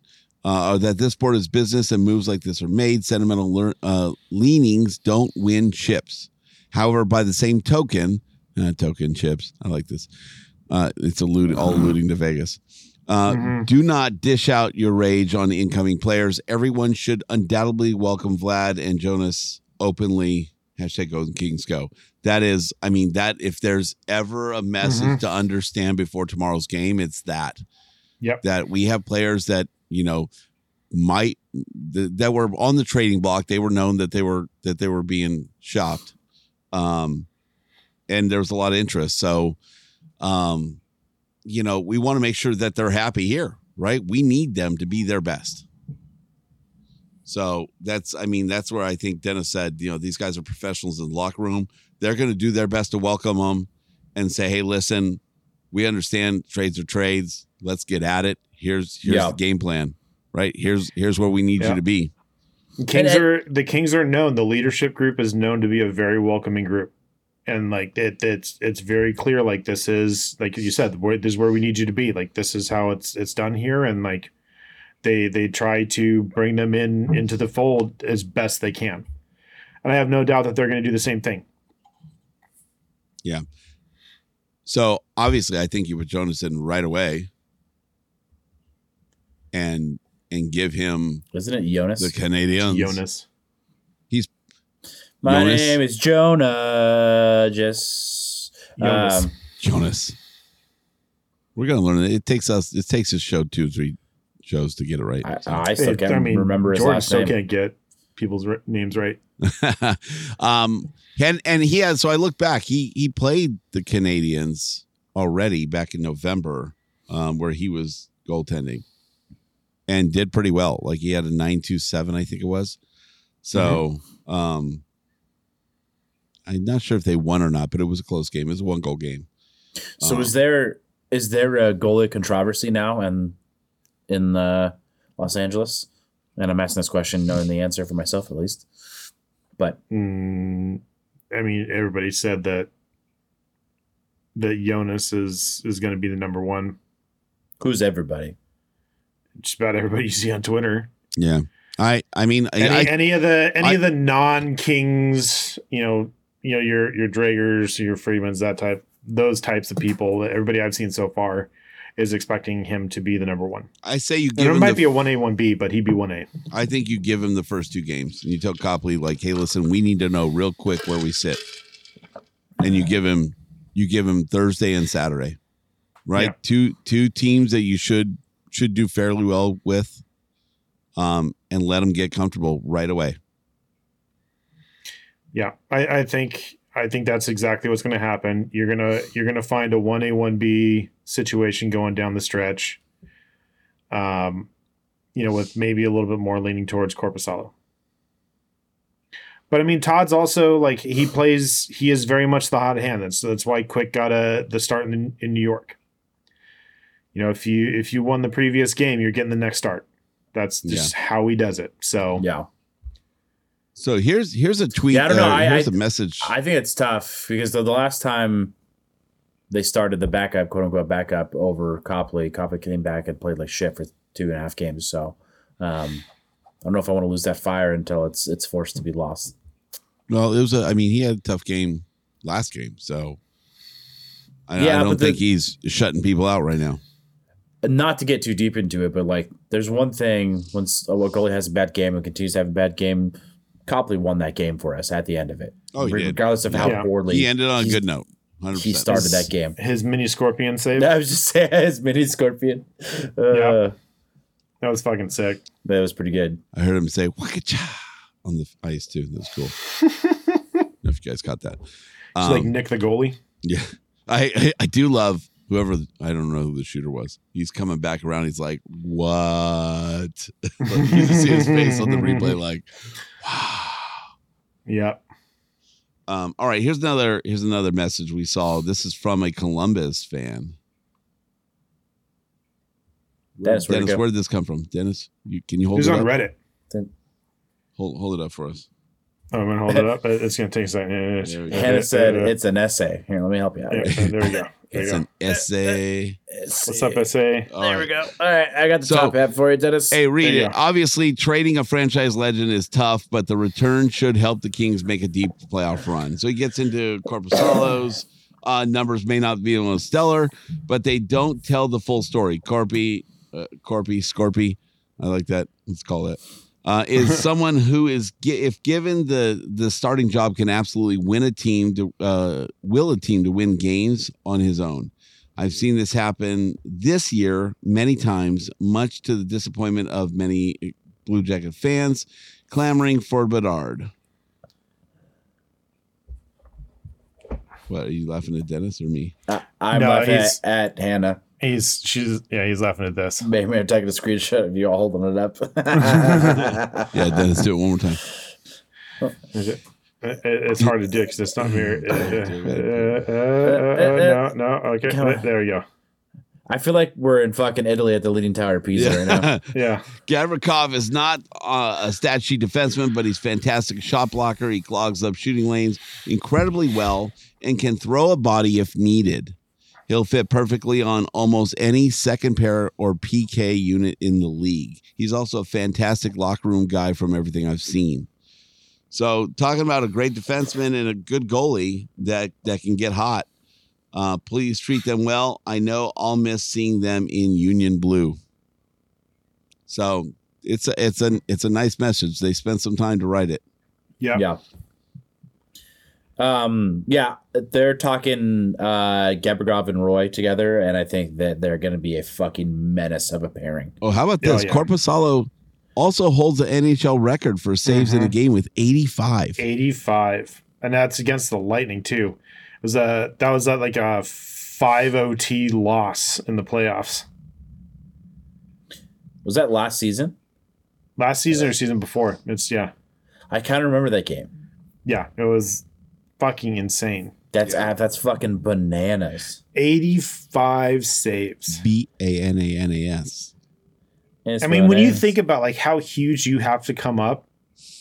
uh, or that this sport is business and moves like this are made. Sentimental lear- uh, leanings don't win chips. However, by the same token, uh, token chips, I like this. Uh, it's alluding, all alluding to Vegas. Uh, Do not dish out your rage on the incoming players. Everyone should undoubtedly welcome Vlad and Jonas openly. Hashtag Golden Kings go. That is, I mean, that if there's ever a message to understand before tomorrow's game, it's that. Yep. That we have players that you know might th- that were on the trading block. They were known that they were that they were being shopped, um, and there was a lot of interest. So, um, you know, we want to make sure that they're happy here, right? We need them to be their best. So that's, I mean, that's where I think Dennis said, you know, these guys are professionals in the locker room. They're going to do their best to welcome them and say, hey, listen, we understand trades are trades. Let's get at it. Here's here's Yeah. the game plan, right? Here's here's where we need Yeah. you to be. Kings And- are the Kings are known. The leadership group is known to be a very welcoming group, and like it, it's it's very clear. Like this is like you said, this is where we need you to be. Like this is how it's it's done here, and like they they try to bring them in into the fold as best they can. And I have no doubt that they're going to do the same thing. Yeah so obviously, I think you put Jonas in right away, and and give him Isn't it Jonas? the Canadiens. Jonas. He's my Jonas. name is Jonah. Just Jonas. um, Jonas. We're gonna learn it. It takes us. It takes us show two, three shows to get it right. I, So. I still can't I mean, remember his George last still name. can't get people's ri- names right. um, and and he had. So I look back. He he played the Canadiens already back in November, um, where he was goaltending, and did pretty well. Like he had a nine two seven, I think it was. So, um, I'm not sure if they won or not, but it was a close game. It was a one goal game. So Um, is there is there a goalie controversy now and in uh, Los Angeles? And I'm asking this question knowing the answer for myself at least. But Mm, I mean, everybody said that that Jonas is is going to be the number one. who's everybody? Just about everybody you see on Twitter. Yeah, I I mean Any, I any of the any I- of the non Kings, you know, you know your your Dregers, your Friedmans, that type, those types of people. Everybody I've seen so far is expecting him to be the number one. I say you And give it might the be a one A one B, but he'd be one A. I think you give him the first two games and you tell Copley like, "Hey, listen, we need to know real quick where we sit," and you give him you give him Thursday and Saturday, right? Yeah. Two two teams that you should should do fairly well with, um, and let them get comfortable right away. Yeah, I, I think I think that's exactly what's going to happen. You're gonna you're gonna find a one A one B situation going down the stretch. Um, you know, with maybe a little bit more leaning towards Korpisalo. But I mean, Todd's also like he plays. He is very much the hot hand. That's that's why Quick got a the start in in New York. You know, if you if you won the previous game, you're getting the next start. That's just how he does it. So Yeah. So here's here's a tweet. Yeah, I don't know. uh, I- here's I- a message. I think it's tough because the, the last time they started the backup, quote unquote backup over Copley, Copley came back and played like shit for two and a half games. So um, I don't know if I want to lose that fire until it's it's forced to be lost. well, it was. A, I mean, he had a tough game last game, so I, Yeah, I don't but the- think he's shutting people out right now. Not to get too deep into it, but like there's one thing once s- a goalie has a bad game and continues to have a bad game. Copley won that game for us at the end of it. Oh, he did. regardless of how Yeah. poorly He ended on a good note. 100%. he started that game. his mini scorpion save. I was just saying his mini scorpion. Uh, Yeah. That was fucking sick. That was pretty good. I heard him say "wakacha" on the ice too. That was cool. I don't know if you guys caught that. It's like Um, Nick the goalie. Yeah, I, I I do love whoever I don't know who the shooter was. He's coming back around. He's like, "What?" like, you can see his face on the replay. Like, wow. Yeah. Um, all right. Here's another. Here's another message we saw. This is from a Columbus fan. Dennis, where'd Dennis, where did this come from? Dennis, you, can you hold Who's it on up? Reddit? Hold hold it up for us. I'm gonna hold it up. It's gonna take a second. Yeah, yeah, yeah. There we. Hannah said Yeah, it's an essay. Here, let me help you out. yeah, yeah, there we go. There It's you go. an essay. What's up, SA? There we go. All right, I got the So- top hat for you, Dennis. Hey, read it. go. Obviously, trading a franchise legend is tough, but the return should help the Kings make a deep playoff run. So he gets into Korpisalo's uh, numbers may not be on stellar, but they don't tell the full story. Corpy, uh, Corpy, Scorpy, I like that. Let's call it. Uh, is someone who is if given the the starting job can absolutely win a team to uh, will a team to win games on his own. I've seen this happen this year many times, much to the disappointment of many Blue Jacket fans clamoring for Bedard. What are you laughing at, Dennis or me? I, I'm No, laughing at, at Hannah. He's she's yeah. He's laughing at this. Maybe I'm taking a screenshot of you all holding it up. Yeah, let's do it one more time. It- it- It's hard to do because it's not very. Uh, uh, uh, uh, uh, no, no. Okay, Come there we go. I feel like we're in fucking Italy at the Leaning Tower of Pisa right now. Yeah, Gavrikov is not uh, a stat sheet defenseman, but he's fantastic shot blocker. He clogs up shooting lanes incredibly well and can throw a body if needed. He'll fit perfectly on almost any second pair or PK unit in the league. He's also a fantastic locker room guy from everything I've seen. So, talking about a great defenseman and a good goalie that that can get hot. Uh, please treat them well. I know I'll miss seeing them in Union Blue. So it's a it's a it's a nice message. They spent some time to write it. yeah, yeah. Um, yeah, they're talking uh Gavrikov and Roy together, and I think that they're gonna be a fucking menace of a pairing. Oh, how about Oh, this? yeah. Korpisalo also holds the NHL record for saves in a game with 85. 85, and that's against the Lightning too. It was a that was a, like a five OT loss in the playoffs Was that last season? last season or season before. It's yeah, I kind of remember that game. yeah. It was fucking insane. That's ah, that's fucking bananas. 85 saves. B A N A N A S. And it's I mean, when you think about like how huge you have to come up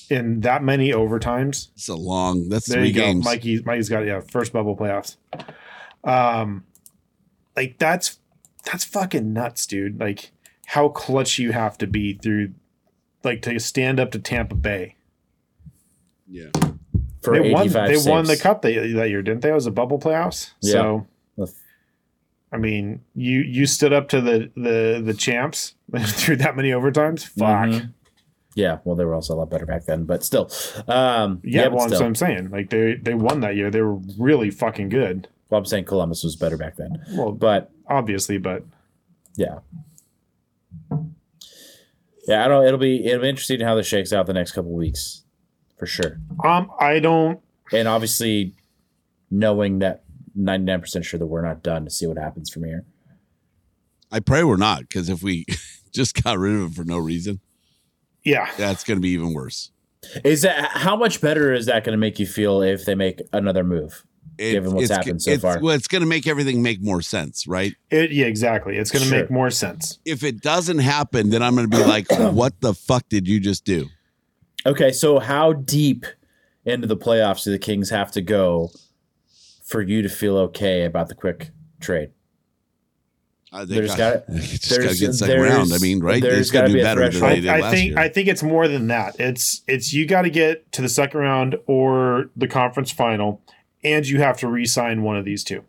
in that many overtimes, It's a long. That's there three you go. games. Mikey, Mikey's got yeah, first bubble playoffs. Um, like that's that's fucking nuts, dude. Like how clutch you have to be through, like to stand up to Tampa Bay. Yeah. For they won. 85 They won the cup that, that year, didn't they? It was a bubble playoffs. So, I mean, you you stood up to the the the champs through that many overtimes. Fuck. Mhm. Yeah, well, they were also a lot better back then, but still. Um, Yeah, yeah, well, that's what I'm saying. Like they they won that year. They were really fucking good. Well, I'm saying Columbus was better back then, Well, but obviously, but yeah, yeah. I don't. It'll be it'll be interesting how this shakes out the next couple weeks, for sure. um, I don't. And obviously, knowing that 99% sure that we're not done to see what happens from here. I pray we're not, because if we just got rid of it for no reason, Yeah. that's going to be even worse. Is that how much better is that going to make you feel if they make another move? It- Given what's happened so it's- far. Well, it's going to make everything make more sense, right? It, yeah, exactly. It's going to Sure. make more sense. If it doesn't happen, then I'm going to be like, what the fuck did you just do? Okay, so how deep into the playoffs do the Kings have to go for you to feel okay about the quick trade? I There's think gotta- I, just got to there's- get second round. I mean, right? They there's just got to gotta be better than they did I, last think year. I think it's more than that. It's it's you got to get to the second round or the conference final, and you have to re-sign one of these two.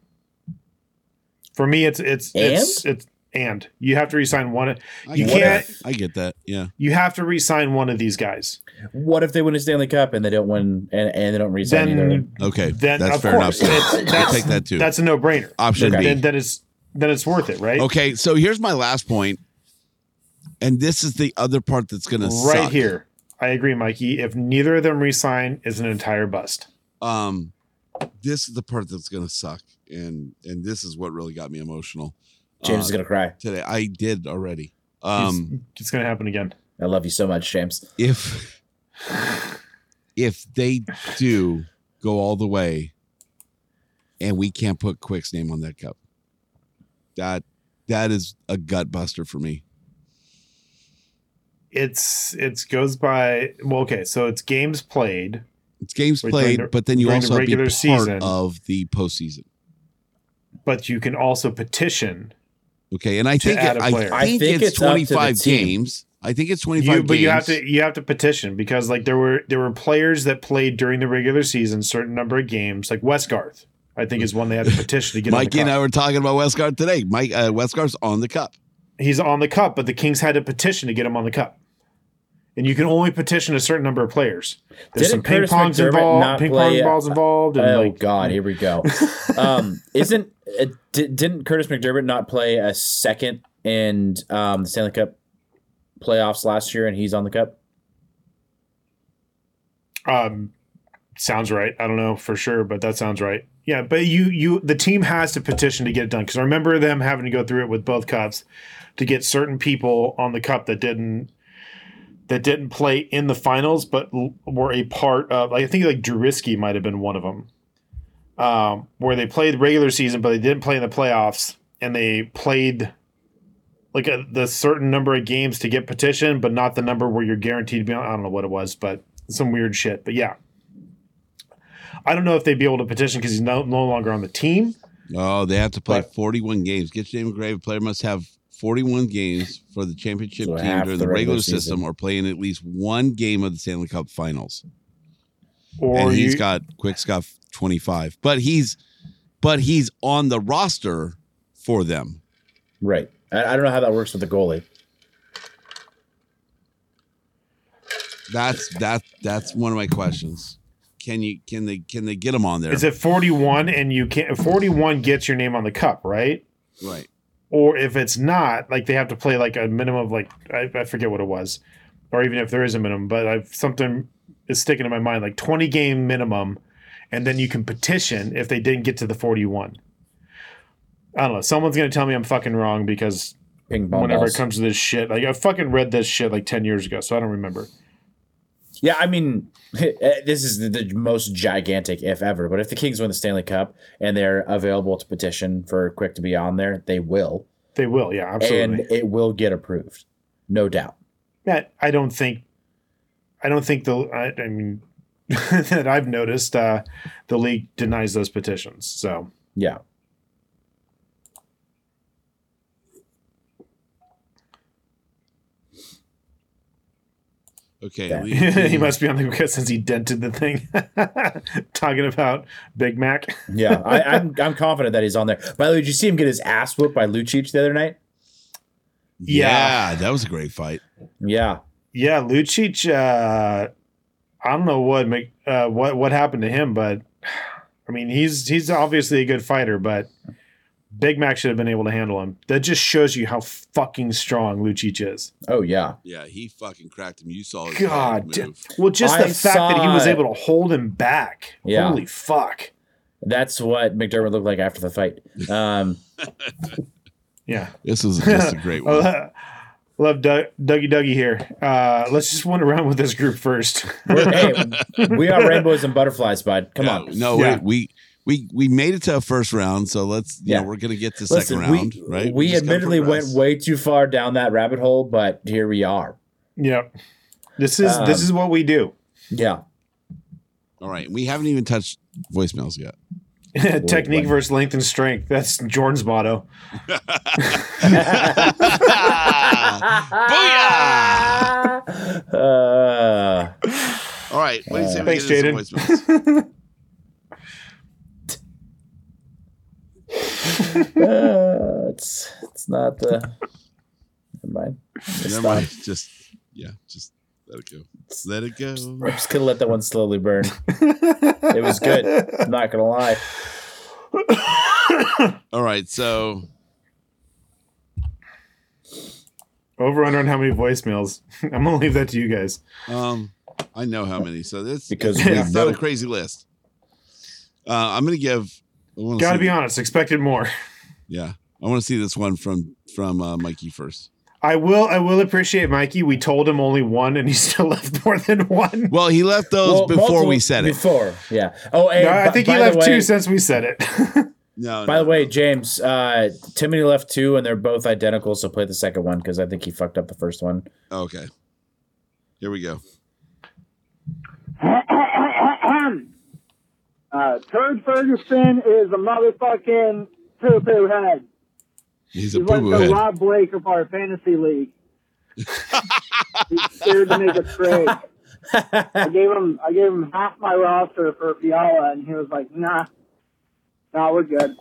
For me, it's it's it's it's and you have to re-sign one. You get can't. that. I get that. Yeah. You have to re-sign one of these guys. What if they win a Stanley Cup and they don't win and, and they don't resign either? Okay. then that's fair course enough. it's, I'll that's, take that too. That's a no-brainer. Option Okay. B. Then then it's then it's worth it, right? Okay, so here's my last point, and this is the other part that's going to suck. right suck. here. I agree, Mikey. If neither of them resign, is an entire bust. Um, this is the part that's going to suck, and and this is what really got me emotional. James uh, is gonna cry. today. I did already. It's- Um, it's going to happen again. I love you so much, James. if if they do go all the way, and we can't put Quick's name on that cup, that that is a gut buster for me. It's it's goes by well. Okay, so it's games played. It's games played, during the- but then you during the also have to be regular part season. of the postseason. but you can also petition. Okay, and I think add a I think, I think it's, it's up to the 25 games. I think it's 25 You, but you have to you have to petition because like there were there were players that played during the regular season certain number of games like Westgarth. I think is one they had to petition to get. Mikey on and I were talking about Westgarth today. Mike uh, Westgarth's on the cup. He's on the cup, but the Kings had to petition to get him on the cup. And you can only petition a certain number of players. There's Didn't some ping pongs involved, ping pong balls involved, and Oh like God, here we go. um, isn't uh, di- didn't Kurtis MacDermid not play a second in um, the Stanley Cup playoffs last year, and he's on the cup? Um, sounds right. I don't know for sure, but that sounds right. Yeah, but you you the team has to petition to get it done because I remember them having to go through it with both cups to get certain people on the cup that didn't that didn't play in the finals, but l- were a part of. Like, I think like Drurisky might have been one of them, um, where they played regular season, but they didn't play in the playoffs, and they played like a, the certain number of games to get petition, but not the number where you're guaranteed to be on. I don't know what it was, but some weird shit. But yeah, I don't know if they'd be able to petition because he's no, no longer on the team. Oh, they have to play But- 41 games. Get your name engraved. Player must have 41 games for the championship So team during the the regular regular system or playing at least one game of the Stanley Cup finals. Or and he's you- got Quick's got 25. But he's but he's on the roster for them. Right. I, I don't know how that works with the goalie. That's that that's one of my questions. Can you can they can they get him on there? Is it 41 and you can't 41 gets your name on the cup, right? right. Or if it's not, like they have to play like a minimum of like I, I forget what it was. Or even if there is a minimum, but I've something is sticking in my mind, like 20 game minimum, and then you can petition if they didn't get to the 41. I don't know. Someone's gonna tell me I'm fucking wrong because whenever balls. it comes to this shit, like I fucking read this shit like 10 years ago, so I don't remember. Yeah, I mean, this is the, the most gigantic if ever. But if the Kings win the Stanley Cup and they're available to petition for Quick to be on there, they will, They will, yeah, absolutely. and it will get approved, no doubt. Yeah, I don't think, I don't think the, I, I mean, that I've noticed, uh, the league denies those petitions. So Yeah. Okay. Yeah. he must be on the because since he dented the thing. Talking about Big Mac. Yeah, I, I'm I'm confident that he's on there. By the way, did you see him get his ass whooped by Lucic the other night? yeah, that was a great fight. Yeah, Yeah, Lucic. Uh, I don't know what uh, what what happened to him, but I mean he's he's obviously a good fighter, but Big Mac should have been able to handle him. That just shows you how fucking strong Lucic is. Oh yeah. Yeah, he fucking cracked him. You saw his God, move. well, just I the fact that he was saw- able to hold him back. Yeah. Holy fuck! That's what MacDermid looked like after the fight. Um, Yeah. This was just a great one. Uh, love Doug, Dougie Dougie here. Uh, let's just wander around with this group first. we're- hey, we are rainbows and butterflies, bud. Come Yeah, on. No, Yeah. we, we we we made it to a first round, so let's you Yeah. know we're gonna get to Listen, second round, we, right? we just gotta admittedly went way too far down that rabbit hole, but here we are. yep. This is Um, this is what we do. Yeah. All right, we haven't even touched voicemails yet. Technique versus length and strength. That's Jordan's motto. Booyah! Uh, All right, what do you say we Thanks, get into some voicemails? Uh, it's it's not the. Never mind. Just Never stop. mind. Just yeah, just let it go. Let it go. I'm just gonna let that one slowly burn. it was good. I'm not gonna lie. All right, so Over under on how many voicemails. I'm gonna leave that to you guys. um, I know how many. So this Because it's we not a crazy list. Uh, I'm gonna give. I wanna Got to see- be honest. Expected more. Yeah, I want to see this one from from uh, Mikey first. I will. I will appreciate Mikey. We told him only one, and he still left more than one. Well, he left those Well, before we said it. Before, yeah. Oh, hey, No, I b- think he left way- two since we said it. No, By no. the way, James, uh, Timothy left two, and they're both identical. So play the second one because I think he fucked up the first one. Okay. Here we go. Uh, Turd Ferguson is a motherfucking poo poo head. He's a He's like boo the head. Rob Blake of our fantasy league. He's scared to make a trade. I gave him I gave him half my roster for Fiala, and he was like, "Nah, nah, we're good."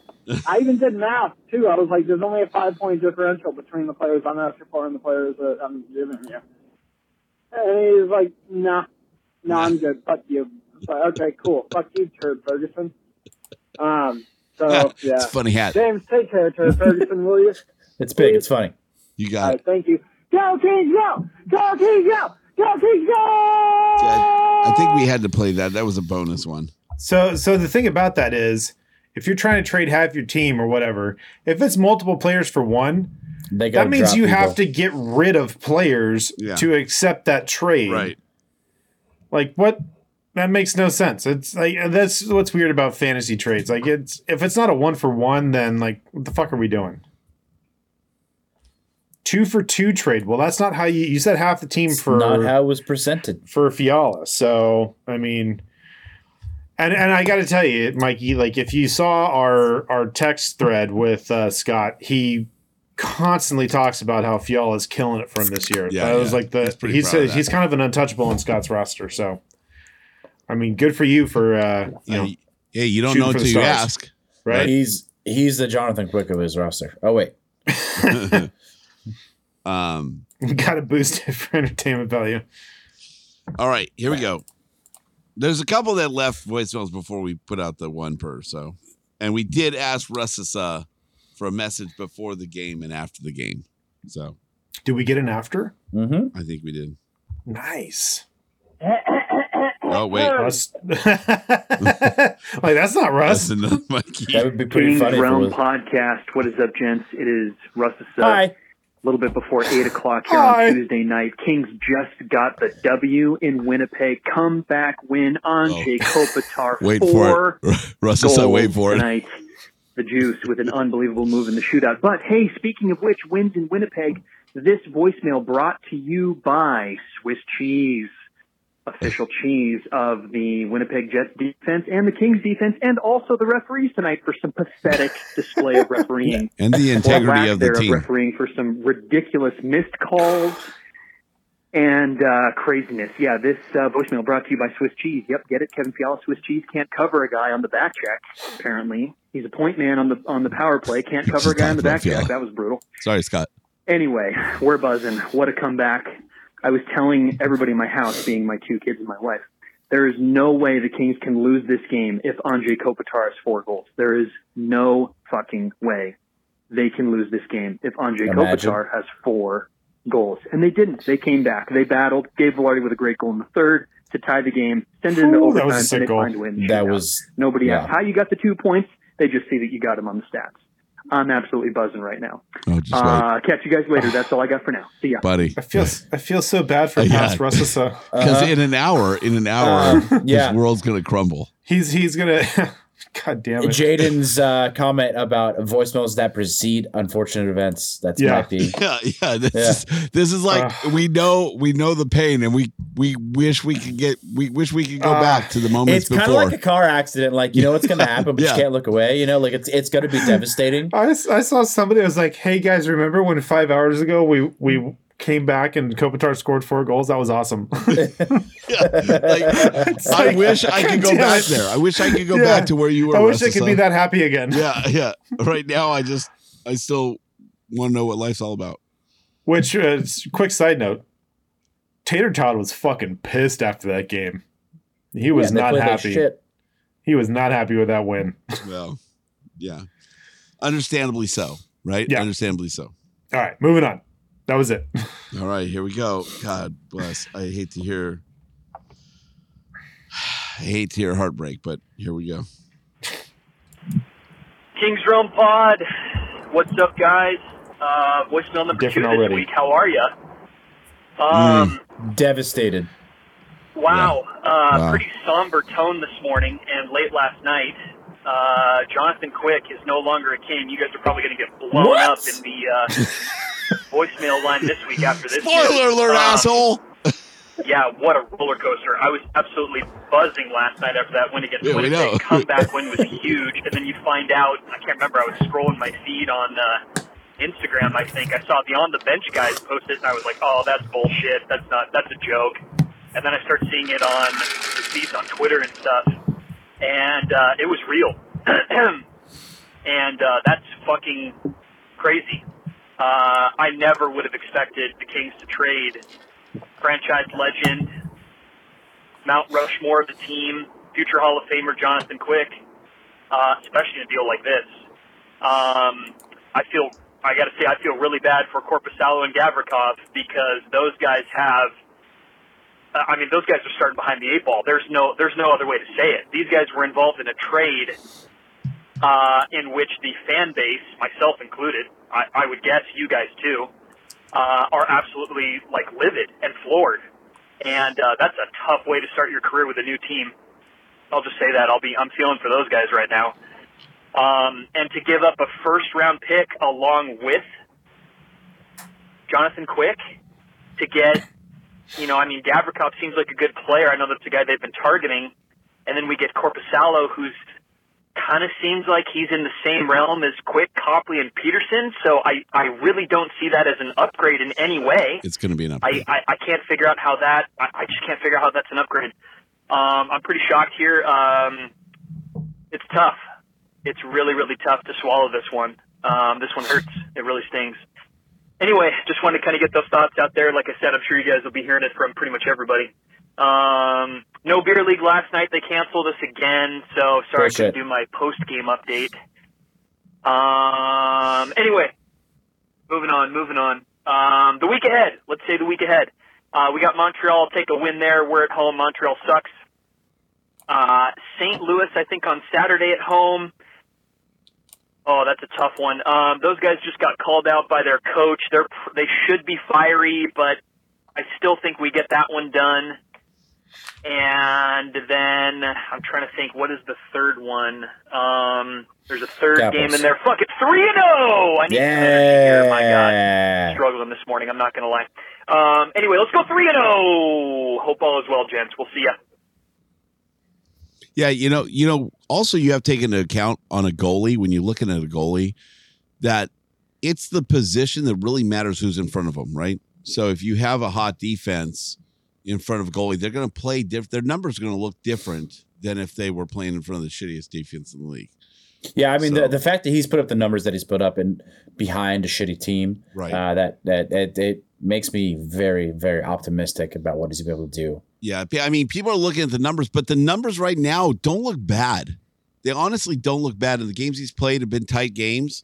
I even did math too. I was like, "There's only a five point differential between the players I'm asking for and the players that I'm giving you." And he was like, "Nah, no, I'm good. Fuck you." It's okay, cool. Fuck you, Turd Ferguson. Um. So yeah, It's a funny hat. James, take care, Turd Ferguson, will you? It's big. It's funny. You got right, it. thank you. Go Kings, go! Go Kings, go! Go Kings, go! I, I think we had to play that. That was a bonus one. So, so the thing about that is, if you're trying to trade half your team or whatever, if it's multiple players for one, that means you have to get rid of players Yeah. to accept that trade. Right. Like what? That makes no sense. It's like that's what's weird about fantasy trades. Like it's if it's not a one for one, then like what the fuck are we doing? Two for two trade. Well, that's not how you you said half the team for Not how it was presented. for Fiala. So I mean, and and I got to tell you, Mikey, like if you saw our our text thread with uh, Scott, he constantly talks about how Fiala is killing it for him this year. Yeah, that was like the He's pretty he's proud of a, he's kind of an untouchable in Scott's roster. So, I mean, good for you for uh, you know hey, you don't know for the until you ask. right. He's he's the Jonathan Quick of his roster. Oh wait, Um. You got to boost it for entertainment value. All right, here we go. There's a couple that left voicemails before we put out the one per. So, and we did ask Russus uh, for a message before the game and after the game. So Did we get an after? mm-hmm. I think we did. Nice. Oh wait, Russ. like that's not Russ. that's another Mikey. that would be pretty Kings funny. If it Realm podcast. What is up, gents? It is Russ Assad. Hi. A little bit before eight o'clock here Hi. on Tuesday night. Kings just got the W in Winnipeg. Comeback win on Oh. Jake Kopitar. Wait for it. Russus, goals wait for it. tonight. The Juice with an unbelievable move in the shootout. But hey, speaking of which, wins in Winnipeg. This voicemail brought to you by Swiss Cheese, official cheese of the Winnipeg Jets defense and the Kings defense, and also the referees tonight for some pathetic display of refereeing And the integrity of the thereof team. refereeing for some ridiculous missed calls and uh, craziness. Yeah, this uh, voicemail brought to you by Swiss Cheese. Yep, get it, Kevin Fiala. Swiss Cheese can't cover a guy on the back check. Apparently, he's a point man on the on the power play. Can't cover a guy on the back check. That was brutal. Sorry, Scott. Anyway, we're buzzing. What a comeback. I was telling everybody in my house, being my two kids and my wife, there is no way the Kings can lose this game if Andre Kopitar has four goals. There is no fucking way they can lose this game if Andre Imagine. Kopitar has four goals. And they didn't. They came back. They battled. Gabe Vilardi with a great goal in the third. to tie the game, send it into overtime, and they goal. find a win. That was Nobody yeah. asked how you got the two points. They just see that you got them on the stats. I'm absolutely buzzing right now. Oh, just Uh, catch you guys later. That's all I got for now. See ya. buddy. I feel I feel so bad for Uh, yeah. past Russell. Because Uh-huh. in an hour, in an hour, Uh, yeah. this world's gonna crumble. He's he's gonna. God damn it. Jaden's uh, comment about voicemails that precede unfortunate events. That's Yeah. might be. Yeah, yeah. This Yeah. is this is like we know we know the pain, and we we wish we could get we wish we could go Uh, back to the moments It's kind of like a car accident. Like you know what's going to happen, but Yeah. you can't look away. You know, like it's it's going to be devastating. I, I saw somebody that was like, "Hey guys, remember when five hours ago we we came back and Kopitar scored four goals? That was awesome." Like, I like, wish I could go God back it. there. I wish I could go Yeah. back to where you were. I wish I could be that happy again. Yeah, yeah. Right now, I just I still want to know what life's all about. Which, uh, quick side note, Tater Tot was fucking pissed after that game. He was Yeah, not happy. shit. He was not happy with that win. Well, yeah, understandably so. Right? Yeah. Understandably so. All right, moving on. That was it. All right, here we go. God bless. I hate to hear. I hate to hear heartbreak, but here we go. Kings Realm Pod. What's up, guys? Uh, voicemail number Different two this already. week. How are ya? Um, Devastated. Wow. Uh, Wow. Pretty somber tone this morning and late last night. Uh, Jonathan Quick is no longer a king. You guys are probably going to get blown What? up in the uh, voicemail line this week after this. Spoiler year. alert, Uh, asshole! Yeah, what a roller coaster. I was absolutely buzzing last night after that win against Yeah. Winnipeg. Comeback win was huge. And then you find out, I can't remember, I was scrolling my feed on uh, Instagram, I think. I saw the On the Bench guys post it, and I was like, oh, that's bullshit. That's not, that's a joke. And then I start seeing it on the feeds on Twitter and stuff. And uh, it was real. and uh, that's fucking crazy. Uh, I never would have expected the Kings to trade franchise legend, Mount Rushmore of the team, future Hall of Famer Jonathan Quick, uh, especially in a deal like this. Um, I feel, I got to say, I feel really bad for Korpisalo and Gavrikov because those guys have. uh, I mean, those guys are starting behind the eight ball. There's no, there's no other way to say it. These guys were involved in a trade uh, in which the fan base, myself included, I, I would guess you guys too, uh, are absolutely like livid and floored. And uh, that's a tough way to start your career with a new team. I'll just say that. I'll be I'm feeling for those guys right now. Um, and to give up a first round pick along with Jonathan Quick to get, you know, I mean, Gavrikov seems like a good player. I know that's the guy they've been targeting. And then we get Korpisalo, who's kind of seems like he's in the same realm as Quick, Copley, and Petersen. So I, I really don't see that as an upgrade in any way. It's going to be an I, upgrade. I, I can't figure out how that. I, I just can't figure out how that's an upgrade. Um, I'm pretty shocked here. Um, it's tough. It's really, really tough to swallow this one. Um, this one hurts. It really stings. Anyway, just wanted to kind of get those thoughts out there. Like I said, I'm sure you guys will be hearing it from pretty much everybody. Um, no beer league last night. They canceled us again, so sorry I Bullshit. couldn't do my post game update. Um, anyway, moving on, moving on. Um, the week ahead. Let's say the week ahead. Uh, we got Montreal take a win there. We're at home. Montreal sucks. Uh, St. Louis, I think, on Saturday at home. Oh, that's a tough one. Um, those guys just got called out by their coach. They're they should be fiery, but I still think we get that one done. And then I'm trying to think, what is the third one? Um, there's a third Capitals. game in there. Fuck it, three and zero. I need some energy. My God, Yeah. struggling this morning. I'm not gonna lie. Um, anyway, let's go three and zero. Hope all is well, gents. We'll see ya. Yeah, you know, you know. Also, you have taken into account on a goalie when you're looking at a goalie that it's the position that really matters who's in front of them, right? So if you have a hot defense in front of goalie, they're going to play different. Their numbers are going to look different than if they were playing in front of the shittiest defense in the league. Yeah, I mean So- the, the fact that he's put up the numbers that he's put up and behind a shitty team, Right. Uh, that that it, it makes me very very optimistic about what he's gonna be able to do. Yeah, I mean, people are looking at the numbers, but the numbers right now don't look bad. They honestly don't look bad. And the games he's played have been tight games.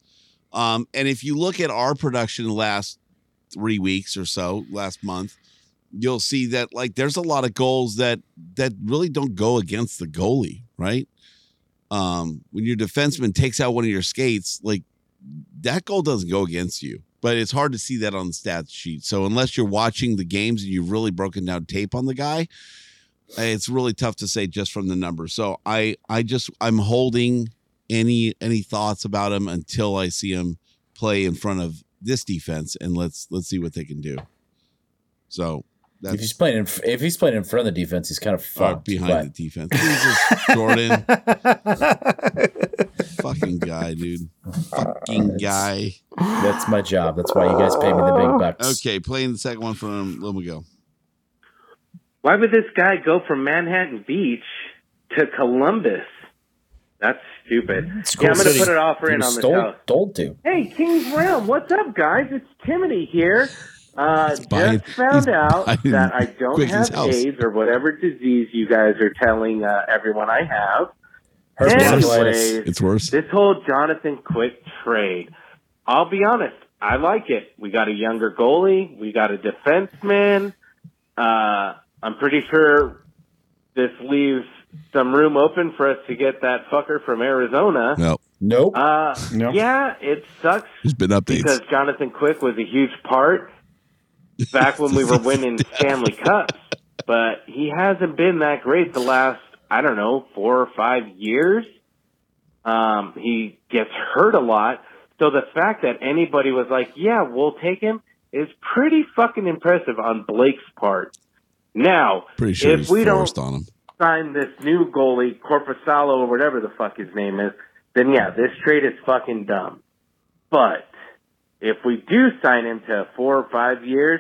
Um, and if you look at our production the last three weeks or so, last month, you'll see that like there's a lot of goals that that really don't go against the goalie, right? Um, when your defenseman takes out one of your skates, like that goal doesn't go against you, but it's hard to see that on the stats sheet. So unless you're watching the games and you've really broken down tape on the guy, it's really tough to say just from the numbers. So I I just I'm holding any any thoughts about him until I see him play in front of this defense and let's let's see what they can do. So that's If he's playing in, if he's playing in front of the defense, he's kind of fucked. behind but- the defense. Jesus, Jordan. Fucking guy, dude. Fucking guy. That's my job. That's why you guys pay me the big bucks. Okay, playing the second one from Let me go. Why would this guy go from Manhattan Beach to Columbus? That's stupid. yeah, I'm going to put an offer in on this house. Told to. Hey, King's Realm, what's up, guys? It's Timothy here. Uh, buying- just found out that I don't Quick's have house. AIDS or whatever disease you guys are telling uh, everyone I have. Herpes Anyways, It's worse. this whole Jonathan Quick trade, I'll be honest, I like it. We got a younger goalie, we got a defenseman. Uh, I'm pretty sure this leaves some room open for us to get that fucker from Arizona. No, Nope. Uh, No. yeah, it sucks there's been updates. because Jonathan Quick was a huge part back when we were winning Stanley Cups, but he hasn't been that great the last I don't know four or five years. Um, he gets hurt a lot, so the fact that anybody was like, "Yeah, we'll take him," is pretty fucking impressive on Blake's part. Now, Pretty sure if we don't forced on him. sign this new goalie, Korpisalo or whatever the fuck his name is, then yeah, this trade is fucking dumb. But if we do sign him to four or five years,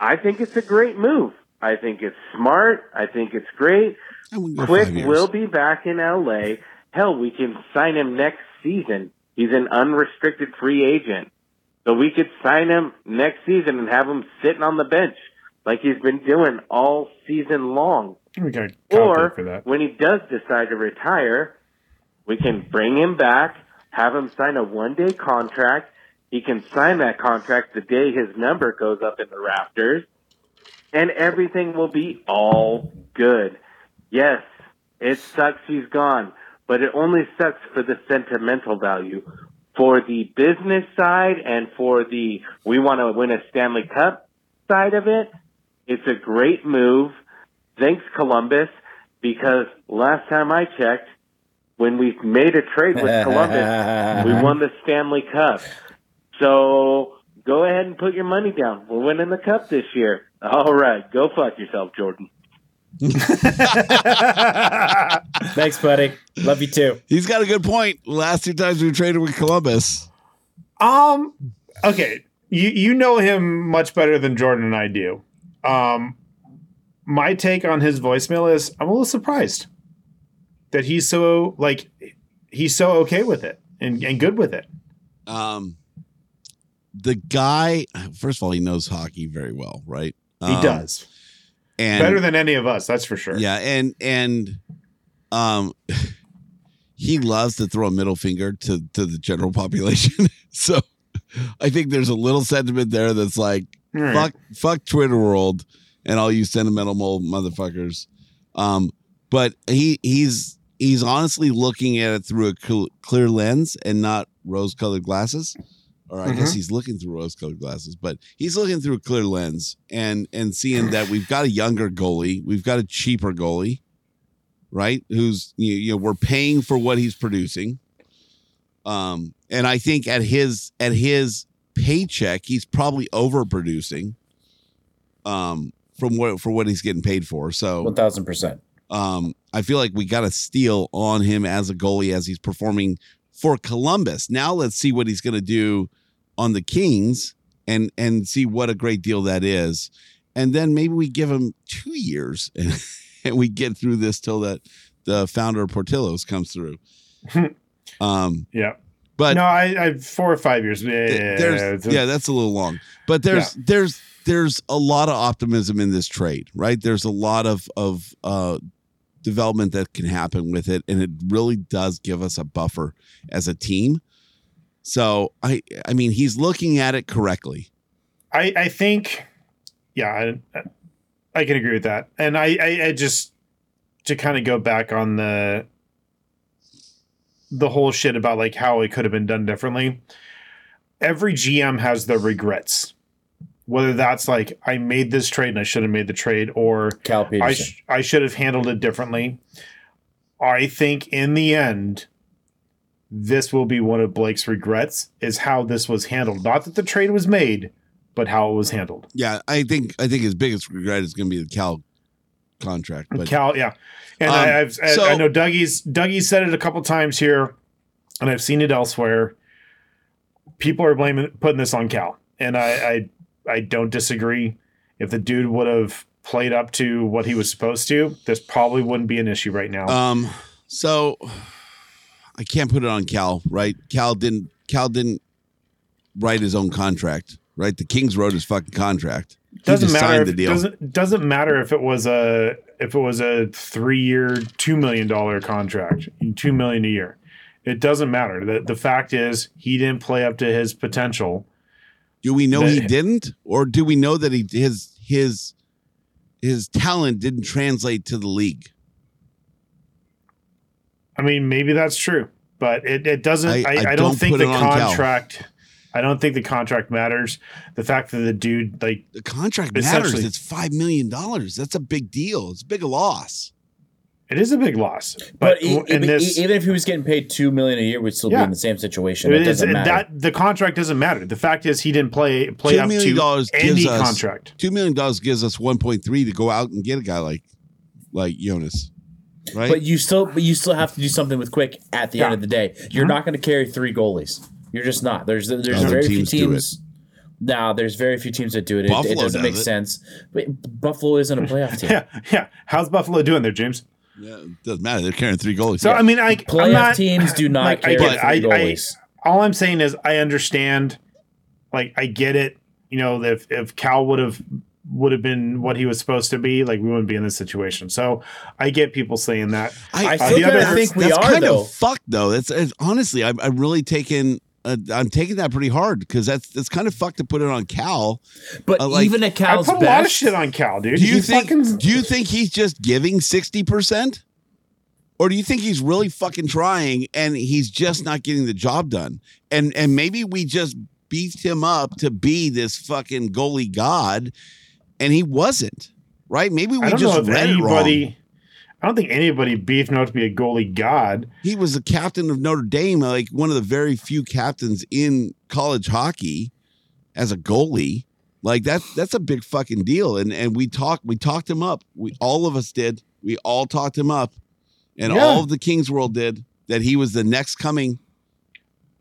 I think it's a great move. I think it's smart. I think it's great. I wouldn't go Quick will be back in LA. Hell, we can sign him next season. He's an unrestricted free agent. So we could sign him next season and have him sitting on the bench like he's been doing all season long. We got Or for that. when he does decide to retire, we can bring him back, have him sign a one day contract. He can sign that contract the day his number goes up in the rafters, and everything will be all good. Yes, it sucks he's gone, but it only sucks for the sentimental value. For the business side and for the we want to win a Stanley Cup side of it, it's a great move. Thanks, Columbus, because last time I checked, when we made a trade with Columbus, we won the Stanley Cup. So go ahead and put your money down. We're winning the cup this year. All right, go fuck yourself, Jordan. Thanks, buddy. Love you too. He's got a good point. Last two times we traded with Columbus. Um. Okay. You you know him much better than Jordan and I do. Um. My take on his voicemail is I'm a little surprised that he's so like he's so okay with it and, and good with it. Um, the guy, first of all, he knows hockey very well, right? He Um, does and better than any of us. That's for sure. Yeah, and and um he loves to throw a middle finger to to the general population. so I think there's a little sentiment there that's like right. fuck fuck Twitter world and all you sentimental mo- motherfuckers. Um but he he's he's honestly looking at it through a cl- clear lens and not rose-colored glasses. Or I guess Mhm. he's looking through rose-colored glasses, but he's looking through a clear lens and and seeing that we've got a younger goalie, we've got a cheaper goalie, right? Who's you, you know we're paying for what he's producing. Um, and I think at his at his paycheck, he's probably overproducing. Um, from what for what he's getting paid for. So One thousand percent. um, I feel like we got a steal on him as a goalie as he's performing for Columbus. Now let's see what he's going to do on the Kings and and see what a great deal that is. And then maybe we give him two years and, and we get through this till that the founder of Portillo's comes through. um, Yeah. but no, I, I four or five years. Yeah, yeah, there's yeah. yeah, that's a little long. But there's there's there's a lot of optimism in this trade, right? There's a lot of of uh development that can happen with it and it really does give us a buffer as a team. So I I mean he's looking at it correctly. I, I think yeah, I, I can agree with that. And I, I, I just to kind of go back on the the whole shit about like how it could have been done differently. Every GM has their regrets. Whether that's like I made this trade and I should have made the trade, or Cal I sh- I should have handled it differently. I think in the end, this will be one of Blake's regrets is how this was handled. Not that the trade was made, but how it was handled. Yeah, I think I think his biggest regret is going to be the Cal contract. But Cal, yeah, and Um, I, I've, I- so- I know Dougie's Dougie's said it a couple times here, and I've seen it elsewhere. People are blaming putting this on Cal, and I I, I don't disagree. If the dude would have played up to what he was supposed to, this probably wouldn't be an issue right now. Um, so I can't put it on Cal, right? Cal didn't Cal didn't write his own contract, right? The Kings wrote his fucking contract. He doesn't matter signed if, the deal. doesn't doesn't matter if it was a if it was a three year two million dollar contract two million a year it doesn't matter the, the fact is he didn't play up to his potential Do we know that- he didn't, or do we know that he his his his talent didn't translate to the league? I mean maybe that's true but it, it doesn't I- i, I I, don't, don't think the it on Cal. contract i don't think the contract matters the fact that the dude like The contract matters. It's five million dollars. That's a big deal. It's a big loss. it is a big loss But but, in even, this even if he was getting paid two million a year, we'd still be in the same situation. It, it is, doesn't matter. that the contract doesn't matter the fact is he didn't play play Two up to dollars any gives us contract Two million dollars gives us one point three to go out and get a guy like like Joonas, right? But you still, but you still have to do something with quick at the end of the day. You're uh-huh. not going to carry three goalies. You're just not. There's there's Other very few teams do teams. Now there's very few teams that do it. It, it doesn't make it. sense. But Buffalo isn't a playoff team. yeah yeah how's buffalo doing there james yeah, it doesn't matter. They're carrying three goalies. So I mean, I Playoff I'm not, teams do not like, I carry get it. three I, I, goalies. all I'm saying is I understand. Like I get it. You know, if if Cal would have would have been what he was supposed to be, like we wouldn't be in this situation. So I get people saying that. I Uh, still the other- kinda think we that's are kind though. of fucked though. That's it's, honestly, I'm, I'm really taking. Uh, I'm taking that pretty hard because that's that's kind of fucked to put it on Cal. But uh, like- even at I Cal's put a lot of shit on Cal, dude. Do you He think? fucking- Do you think he's just giving sixty percent, or do you think he's really fucking trying and he's just not getting the job done? And and maybe we just beefed him up to be this fucking goalie god, and he wasn't. Right? Maybe we just read it wrong. anybody. I don't think anybody beefed him up to be a goalie god. He was the captain of Notre Dame, like one of the very few captains in college hockey as a goalie. Like that's that's a big fucking deal. And and we talked we talked him up. We all of us did. We all talked him up. And Yeah. all of the Kings world did that he was the next coming.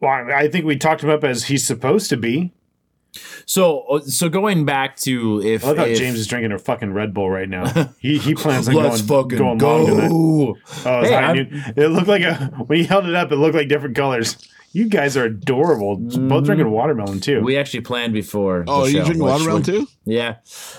Well, I I think we talked him up as he's supposed to be. So, uh, so going back to if, I love how if- James is drinking a fucking Red Bull right now. He he plans on Let's going, fucking going go. long. Oh, it, Hey, high I'm- it looked like a when he held it up, it looked like different colors. You guys are adorable. Both drinking watermelon too. we actually planned before. Oh, the you show, drinking watermelon would- too? Yeah.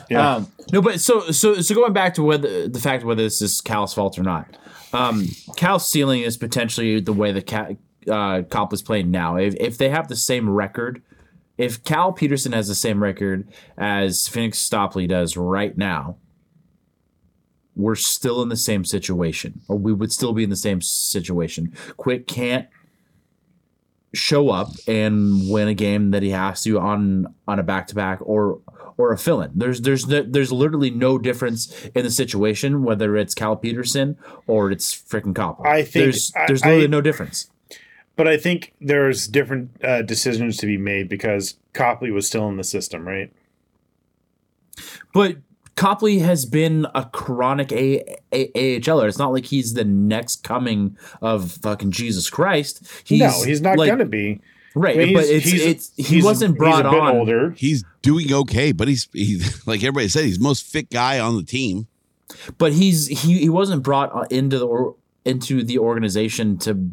Yeah. Um, no, but so so so going back to whether the fact whether this is Cal's fault or not. Um, Cal's ceiling is potentially the way the Cal, uh, Cop is playing now. If if they have the same record, if Cal Petersen has the same record as Pheonix Copley does right now, we're still in the same situation, or we would still be in the same situation. Quick can't show up and win a game that he has to on on a back to back or or a fill in. There's there's no- there's literally no difference in the situation whether it's Cal Petersen or it's freaking Koppel. I think- there's I- there's literally I- no difference. But I think there's different uh, decisions to be made because Copley was still in the system, right? But Copley has been a chronic a- a- AHLer. It's not like he's the next coming of fucking Jesus Christ. He's, no, he's not like- gonna be. Right, I mean, but he's- it's he's- it's he he's- wasn't brought he's a bit on. older. He's doing okay, but he's he's like everybody said, he's the most fit guy on the team. but he's he he wasn't brought uh, into the into the organization to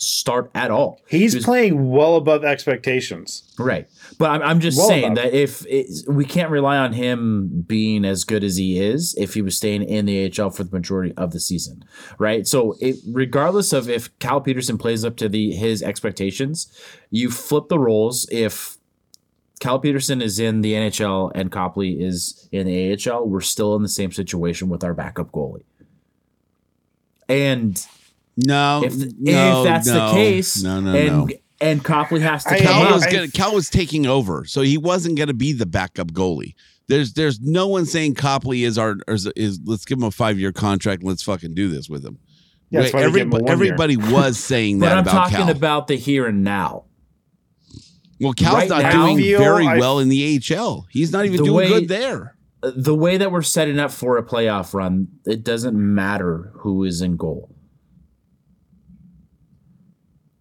start at all. He's was- playing well above expectations. right, but I'm I'm just Well saying that if it, we can't rely on him being as good as he is if he was staying in the AHL for the majority of the season, right? So it, regardless of if Cal Petersen plays up to the his expectations, you flip the roles if Cal Petersen is in the NHL and Copley is in the AHL, we're still in the same situation with our backup goalie. And No, if, no, if that's no, the case, no, no, and no. and Copley has to I- come Cal up. was gonna, Cal was taking over, so he wasn't going to be the backup goalie. There's there's no one saying Copley is our is, is let's give him a five year contract and let's fucking do this with him. Yeah, that's why they give him a everybody, year. everybody was saying but that I'm about talking Cal. about the here and now. well, Cal's right not now- doing feel- very I- well in the AHL. He's not even doing way- good there. The way that we're setting up for a playoff run, it doesn't matter who is in goal.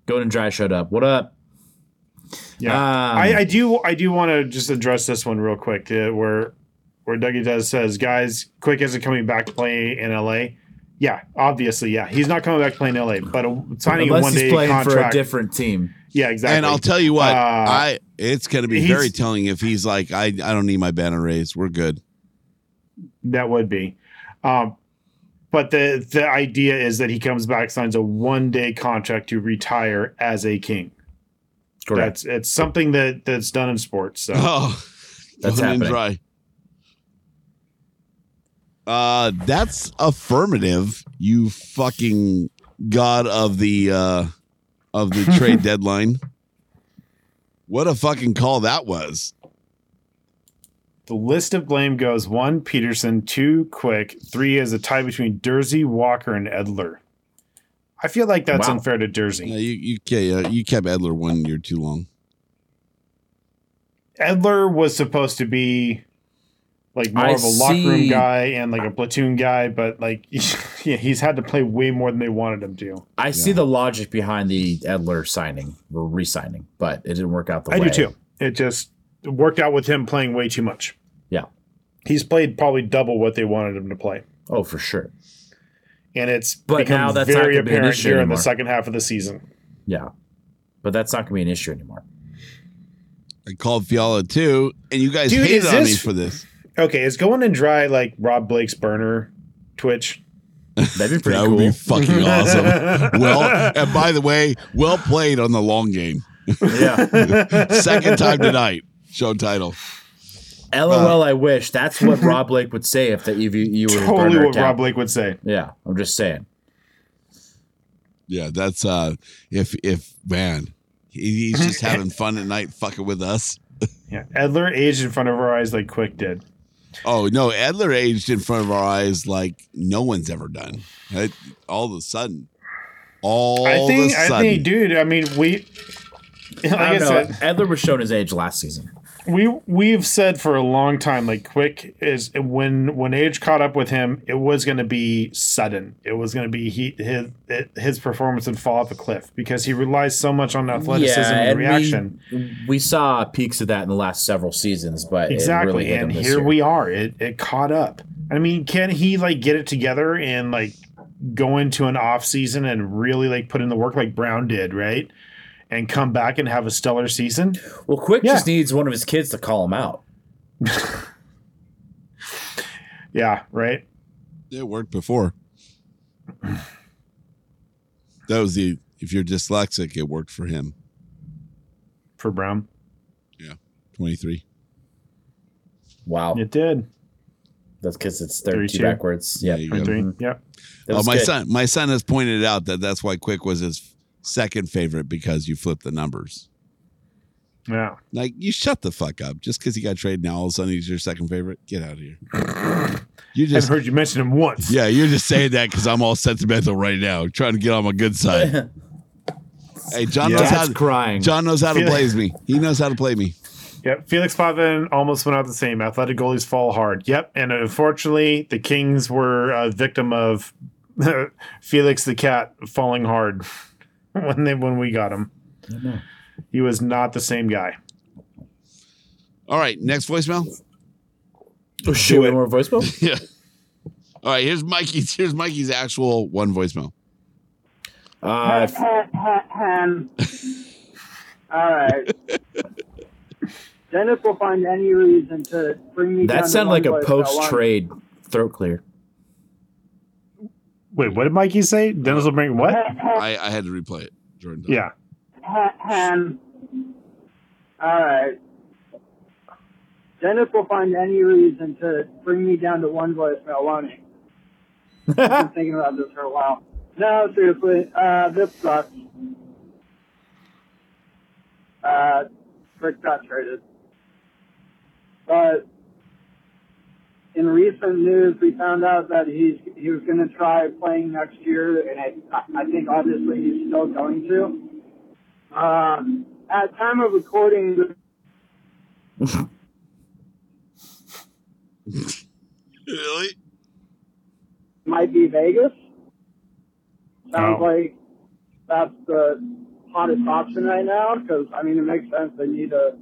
Going and dry shut up. What up? Yeah, Um, I, I do. I do want to just address this one real quick, uh, where where Dougie does says, "Guys, Quick isn't coming back to play in LA." Yeah, obviously, yeah, he's not coming back to play in LA, but a, signing a Unless one he's day playing for a different team. yeah, exactly. And I'll tell you what, Uh, I it's going to be very telling if he's like, I I don't need my banner raised. We're good. That would be. Um, but the the idea is that he comes back, signs a one day contract to retire as a king. Correct. That's it's something that that's done in sports. So Oh, That's happening. dry. Uh, that's affirmative. You fucking god of the uh of the trade deadline. What a fucking call that was. The list of blame goes one Petersen, two Quick, three is a tie between Durzi, Walker, and Edler. I feel like that's Wow. unfair to Durzi. Yeah, you you yeah, you kept Edler one year too long. Edler was supposed to be like more I of a locker room guy and like a platoon guy, but like yeah, he's had to play way more than they wanted him to. I see the logic behind the Edler signing or re-signing, but it didn't work out the I way. I do too. It just worked out with him playing way too much. Yeah. He's played probably double what they wanted him to play. Oh, for sure. And it's But become now that's very gonna be an apparent issue here in the second half of the season. Yeah. But that's not going to be an issue anymore. I called Fiala too, and you guys Dude, hated is on me for this. Okay, is going and dry like Rob Blake's burner Twitch? That'd be pretty that cool. would be fucking awesome. well, and by the way, well played on the long game. yeah. Second time tonight. Show title. LOL, I wish. That's what Rob Blake would say if that you you were Totally what account. Rob Blake would say. Yeah, I'm just saying. Yeah, that's uh if if man, he's just having fun at night fucking with us. Yeah, Edler aged in front of our eyes like Quick did. Oh no, Edler aged in front of our eyes like no one's ever done. All of a sudden. All I think, of a I sudden. think, dude. I mean, we, like I, I don't know. said, Edler was shown his age last season. We we've said for a long time, like Quick is when when age caught up with him, it was going to be sudden. It was going to be he his his performance would fall off a cliff because he relies so much on athleticism and, we- reaction. We, saw peaks of that in the last several seasons, but exactly it really and here year. we are it, it caught up i mean can he like get it together and like go into an off season and really like put in the work like brown did right and come back and have a stellar season Well, Quick Yeah. just needs one of his kids to call him out. yeah right it worked before. That was the if you're dyslexic, it worked for him. for brown Yeah, Twenty three. Wow, it did that's because it's 32 32. backwards. Yeah, There you go. Three. Mm-hmm. Yep That Oh, my good. son, my son has pointed out that that's why Quick was his second favorite because you flip the numbers. yeah Like you shut the fuck up. Just because he got traded now, all of a sudden he's your second favorite. Get out of here. You i've just heard you mention him once yeah, you're just saying that because I'm all sentimental right now, trying to get on my good side. hey, John knows how to, crying. John knows how to Feel- play me. He knows how to play me. Yep, Felix Potvin almost went out the same. Athletic goalies fall hard. Yep, and unfortunately, the Kings were a victim of Felix the cat falling hard when they when we got him. He was not the same guy. All right, next voicemail. Oh, shit, one more voicemail? Yeah. All right, here's Mikey's. Here's Mikey's actual one voicemail. Uh, all right. Dennis will find any reason to bring me that sounded like a voice, but I want- post trade throat clear. Wait, what did Mikey say? Dennis will bring what? I, I had to replay it. Jordan. Yeah. Um, all right. Dennis will find any reason to bring me down to one voicemail, won't he? I've been thinking about this for a while. No, seriously, uh, this sucks. Uh, Rick got traded. But in recent news, we found out that he's he was going to try playing next year, and I, I think obviously he's still going to. Um, at time of recording, Really? might be Vegas. Sounds Oh. like that's the hottest option right now because I mean it makes sense. They need a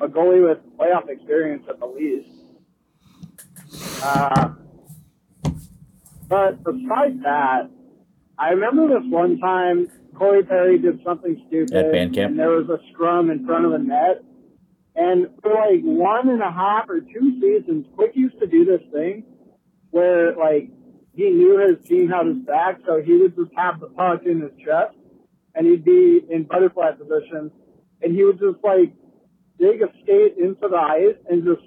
a goalie with playoff experience at the least. Uh, but besides that, I remember this one time Corey Perry did something stupid, At band camp? and there was a scrum in front of the net. And for like one and a half or two seasons, Quick used to do this thing where like he knew his team had his back, so he would just have the puck in his chest, and he'd be in butterfly position, and he would just like dig a skate into the ice and just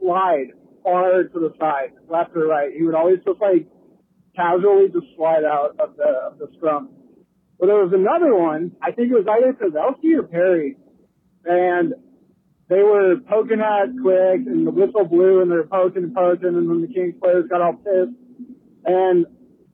slide far to the side, left or right. He would always just like casually just slide out of the of the scrum. But there was another one. I think it was either Pavelski or Perry, and they were poking at Quick, and the whistle blew, and they were poking and poking, and then the Kings players got all pissed. And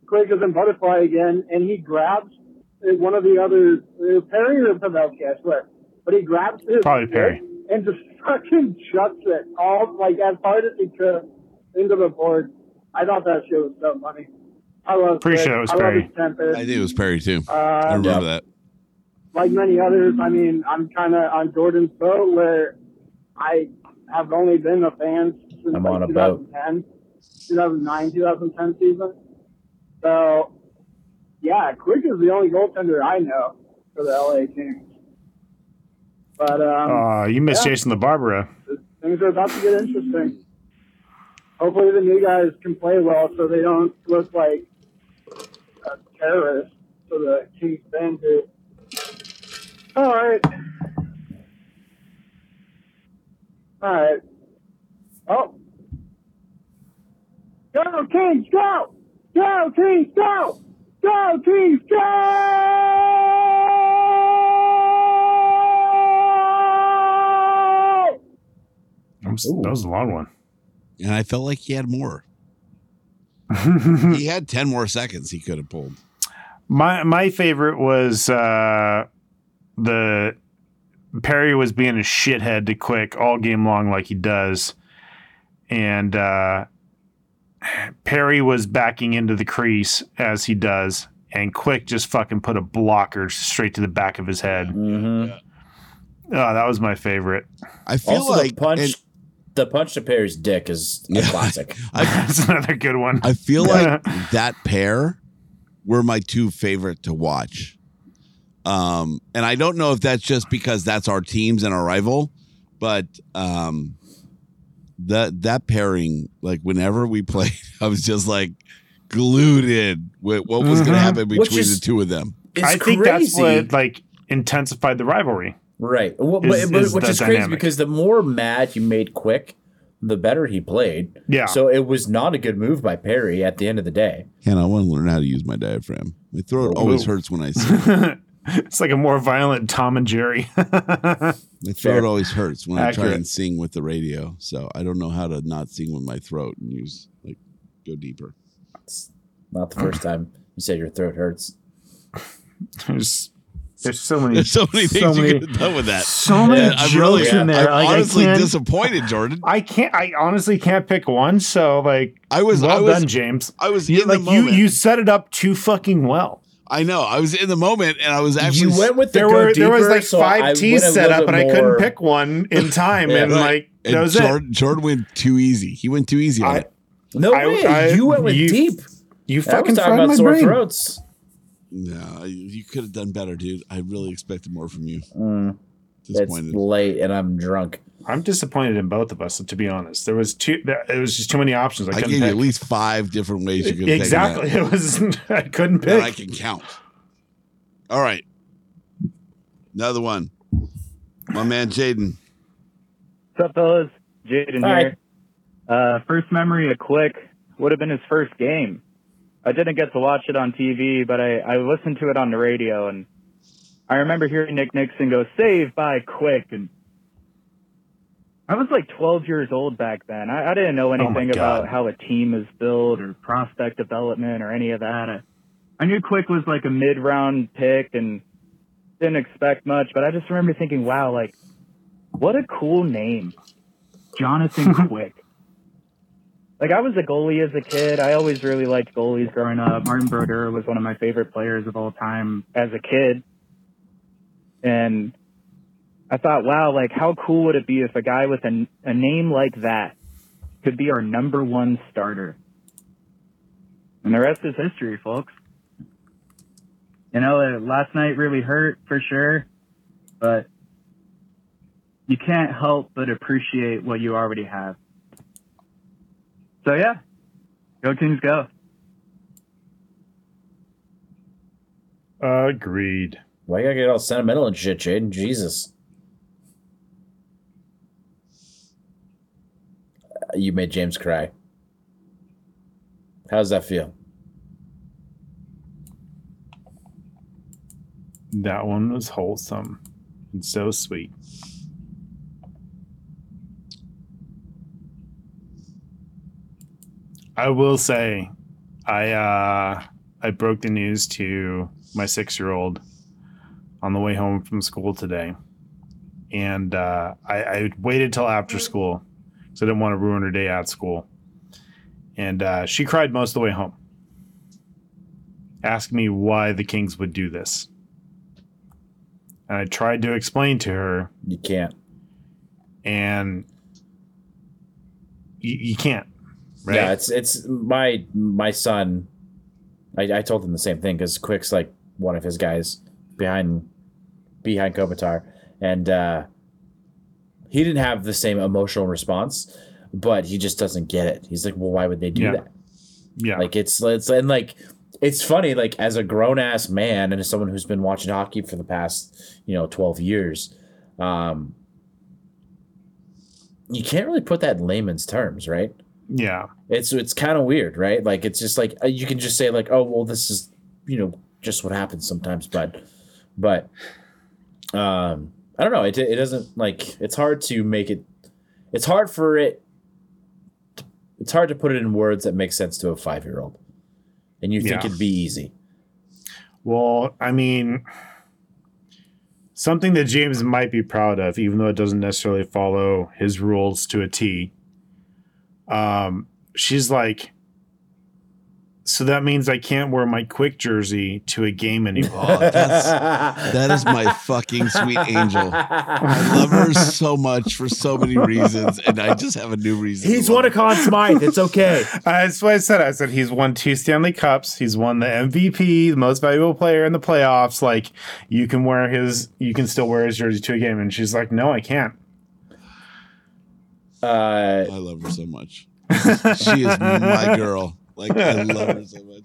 Quick is in butterfly again, and he grabs one of the other uh, Perry or Pavelski, I swear. But he grabs his Probably Perry. Stick and just fucking chucks it all like as hard as he could into the board. I thought that shit was so funny. I love Pretty Quick. sure it was I love Perry. his. I think it was Perry too. Uh, I remember that. like many others, I mean, I'm kind of on Jordan's boat where I have only been a fan since I'm like on a boat. 2010, 2009, 2010 season. So, yeah, Quick is the only goaltender I know for the LA Kings. But um, Uh, you missed yeah, Jason LaBarbera. things are about to get interesting. Hopefully, the new guys can play well so they don't look like uh, terrorists to the Kings fan group. All right. All right. Oh. Go, Kings, go! Go, Kings, go! Go, Kings, go! That was, that was a long one. And I felt like he had more. he had 10 more seconds he could have pulled. My my favorite was uh, the Perry was being a shithead to Quick all game long, like he does, and uh, Perry was backing into the crease as he does, and Quick just fucking put a blocker straight to the back of his head. Mm-hmm. Oh, that was my favorite. I feel Also, like the punch, and- the punch to Perry's dick is a classic. That's another good one. I feel like that pair were my two favorite to watch. Um, and I don't know if that's just because that's our teams and our rival, but um, that that pairing, like whenever we played, I was just like glued in with what was going to happen between is- the two of them. It's I think that's what like intensified the rivalry. Right. Well, Is- but, but is which the is crazy because the more mad you made Quick, the better he played. Yeah. So it was not a good move by Perry at the end of the day. And I want to learn how to use my diaphragm. My throat always hurts when I sing. it's like a more violent Tom and Jerry. My throat Fair. always hurts when I try and sing with the radio. So I don't know how to not sing with my throat and use like go deeper. It's not the first time you said your throat hurts. there's there's so many There's so many things so many- you could have done with that. so many And I'm really, jokes in there. I'm Like, honestly can't- disappointed, Jordan. I can't. I honestly can't pick one. So like, I was, well I was, done, James. I was You, in like the you, moment. you set it up too fucking well. I know. I was in the moment, and I was actually. you went with the There go were there was deeper, like so five T's went set up, and bit I couldn't pick one in time, Yeah. and Right. like and that was Jordan, Jordan went too easy. He went too easy on I- it. No I- way. I- you went with you- deep. it. You I was fucking talking about my sore brain. throats. No, you could have done better, dude. I really expected more from you. Mm, it's Disappointed. late and I'm drunk. I'm disappointed in both of us. To be honest, there was too. There, it was just too many options. I I couldn't gave you at least five different ways you could have exactly. It was. I couldn't pick. that I can count. All right, another one. My man Jaden. What's up, fellas? Jaden here. Uh, first memory of Quick would have been his first game. I didn't get to watch it on TV, but I, I listened to it on the radio, and I remember hearing Nick Nickson go, "Save by Quick," and I was like 12 years old back then. I, I didn't know Oh anything God. about how a team is built or prospect development or any of that. I, I knew Quick was like a mid-round pick and didn't expect much, but I just remember thinking, wow, like, what a cool name. Jonathan Quick. Like, I was a goalie as a kid. I always really liked goalies growing up. Martin Brodeur was one of my favorite players of all time as a kid. And I thought, wow, like, how cool would it be if a guy with a, a name like that could be our number one starter? And the rest is history, folks. You know, uh, last night really hurt for sure, but you can't help but appreciate what you already have. So yeah, go Kings, go. Agreed. Why you gotta get all sentimental and shit, Jaden? Jesus. Uh, You made James cry. How does that feel? That one was wholesome and so sweet. I will say, I uh, I broke the news to my six year old on the way home from school today, and uh, I, I waited till after school because I didn't want to ruin her day at school, and uh, she cried most of the way home, asking me why the Kings would do this. And I tried to explain to her. You can't. And you, you can't. Right? Yeah, it's it's my my son. I, I told him the same thing because Quick's like one of his guys behind behind Kopitar, and uh, he didn't have the same emotional response, but he just doesn't get it. He's like, well, why would they do Yeah. that? Yeah. Like it's it's and like it's funny like as a grown ass man and as someone who's been watching hockey for the past you know 12 years um you can't really put that in layman's terms right Yeah. it's it's kind of weird right like it's just like uh, you can just say like oh well this is you know just what happens sometimes but but um i don't know it, it doesn't like it's hard to make it it's hard for it it's hard to put it in words that make sense to a five year old and you think Yeah. it'd be easy Well, I mean, something that James might be proud of, even though it doesn't necessarily follow his rules to a T. Um, she's like, so that means I can't wear my quick jersey to a game anymore. Oh, that's, that is my fucking sweet angel. I love her so much for so many reasons, and I just have a new reason. He's won a Conn Smythe. It's okay. That's what I said. I said he's won two Stanley Cups. He's won the MVP, the most valuable player in the playoffs. Like you can wear his, you can still wear his jersey to a game. And she's like, no, I can't. Uh, I love her so much. she is my girl. Like I love her so much.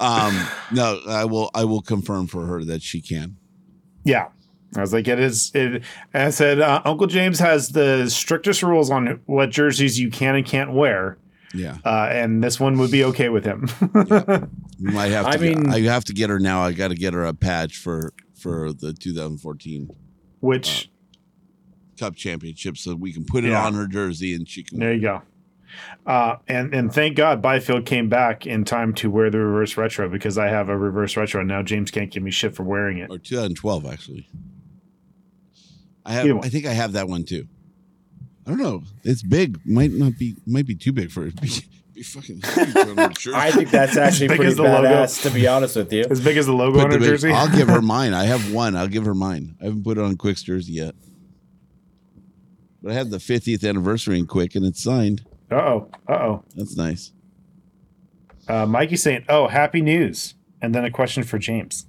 Um, no, I will. I will confirm for her that she can. Yeah. I was like, it is. It, I said, uh, Uncle James has the strictest rules on what jerseys you can and can't wear. Yeah. Uh, and this one would be okay with him. We might have to. I get- mean- I have to get her now. I got to get her a patch for for the 2014 Which, Cup Championship, so we can put it Yeah. on her jersey and she can. there you go. Uh, and and thank God Byfield came back in time to wear the reverse retro because I have a reverse retro and now James can't give me shit for wearing it. Or 2012, actually. I have. I think I have that one too. I don't know. It's big. Might not be. Might be too big for it. Be, be fucking. huge on her jersey. I think that's actually big pretty as the logo. badass, to be honest with you. As big as the logo Put on the her big- jersey. I'll give her mine. I have one. I'll give her mine. I haven't put it on Quick's jersey yet. But I have the 50th anniversary in Quick and it's signed. Uh oh. Uh oh. That's nice. Uh, Mikey's saying, "Oh, happy news!" And then a question for James.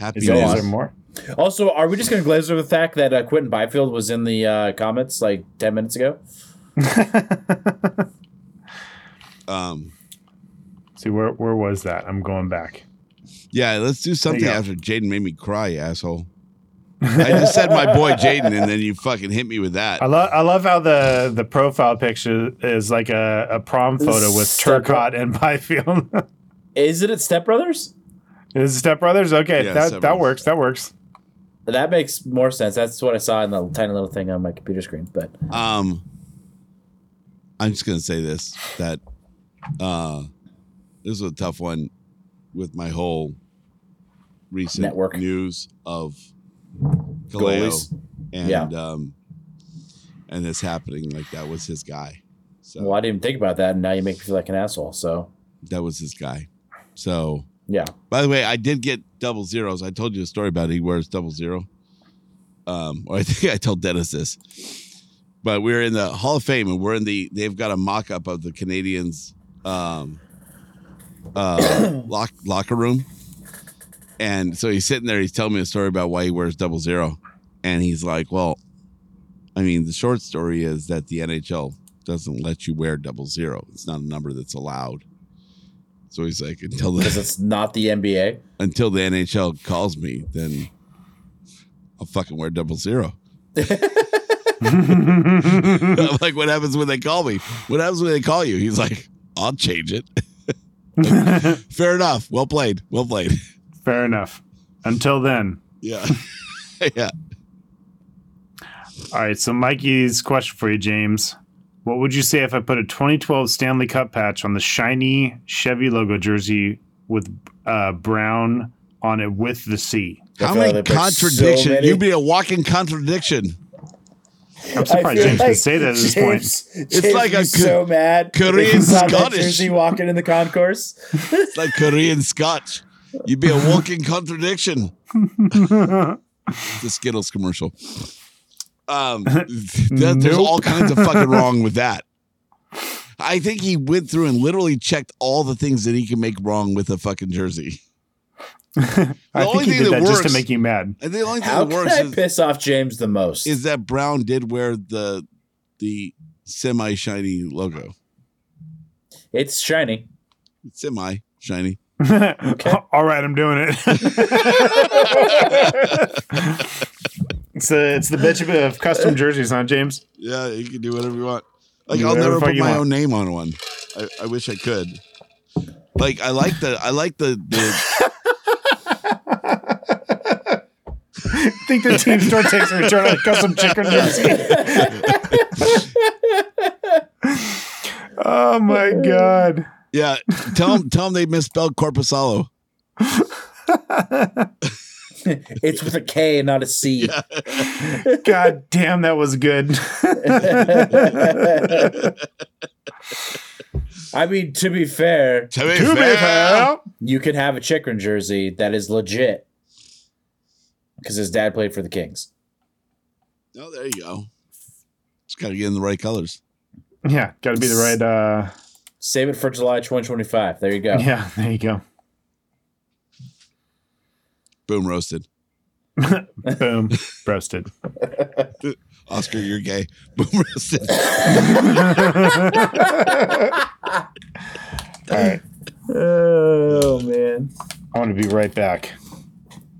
Happy Is there, is news. there more? Also, are we just going to glaze over the fact that uh, Quinton Byfield was in the uh, comments like 10 minutes ago? Um, See where where was that? I'm going back. yeah, let's do something after Jaden made me cry, asshole. I just said my boy Jaden, and then you fucking hit me with that. I love I love how the the profile picture is like a, a prom photo with Step- Turcotte and Byfield. Is it at Step Brothers? is it Step Brothers? Okay, Yeah, that Step that Brothers. works. That works. That makes more sense. That's what I saw in the tiny little thing on my computer screen. But Um, I'm just gonna say this that uh, this was a tough one with my whole recent Network. news of Kaleo Goalies. and Yeah. um, and this happening. Like that was his guy. So well, I didn't even think about that, and now you make me feel like an asshole. So that was his guy. So yeah, By the way, I did get double zeros. I told you a story about it. He wears double zero. Um, or I think I told Dennis this. But we're in the Hall of Fame and we're in the they've got a mock up of the Canadiens um uh lock, locker room. And so he's sitting there, he's telling me a story about why he wears double zero. And he's like, Well, I mean, the short story is that the NHL doesn't let you wear double zero. It's not a number that's allowed. So he's like, until the because it's not the NBA. until the NHL calls me, then I'll fucking wear double zero. I'm like, what happens when they call me? What happens when they call you? He's like, I'll change it. Fair enough. Well played. Well played. Fair enough. Until then. Yeah. yeah. All right. So Mikey's question for you, James. What would you say if I put a 2012 Stanley Cup patch on the shiny Chevy logo jersey with uh, brown on it with the C? How many like there's so contradictions? many- You'd be a walking contradiction. I'm surprised James can say that at this point. It's like a so mad. Korean He Scottish. jersey walking in the concourse. It's like Korean Scotch. You'd be a walking contradiction. the Skittles commercial. Um, that, there's all kinds of fucking wrong with that. I think he went through and literally checked all the things that he can make wrong with a fucking jersey. I only think he thing did that that just to make you mad. And the only thing How that can works I is, piss off James the most? is that Brown did wear the the semi shiny logo. it's shiny. Semi shiny. All right, I'm doing it. it's the it's the bitch of, of custom jerseys, huh, James? Yeah, you can do whatever you want. Like I'll never put my want. own name on one. I, I wish I could. Like I like the I like the the I think the team store takes a return on a custom chicken jersey. oh my god. Yeah. Tell them tell them they misspelled Korpisalo. It's with a K, not a C. God damn, that was good. I mean, to be fair, To be To be fair, fair. you could have a Chychrun jersey that is legit because his dad played for the Kings. Oh, there you go. Just got to get in the right colors. Yeah, got to be the right. uh Save it for July 2025. There you go. Yeah, there you go. Boom, roasted. Boom, roasted. Oscar, you're gay. Boom, roasted. All right, Oh man. I want to be right back.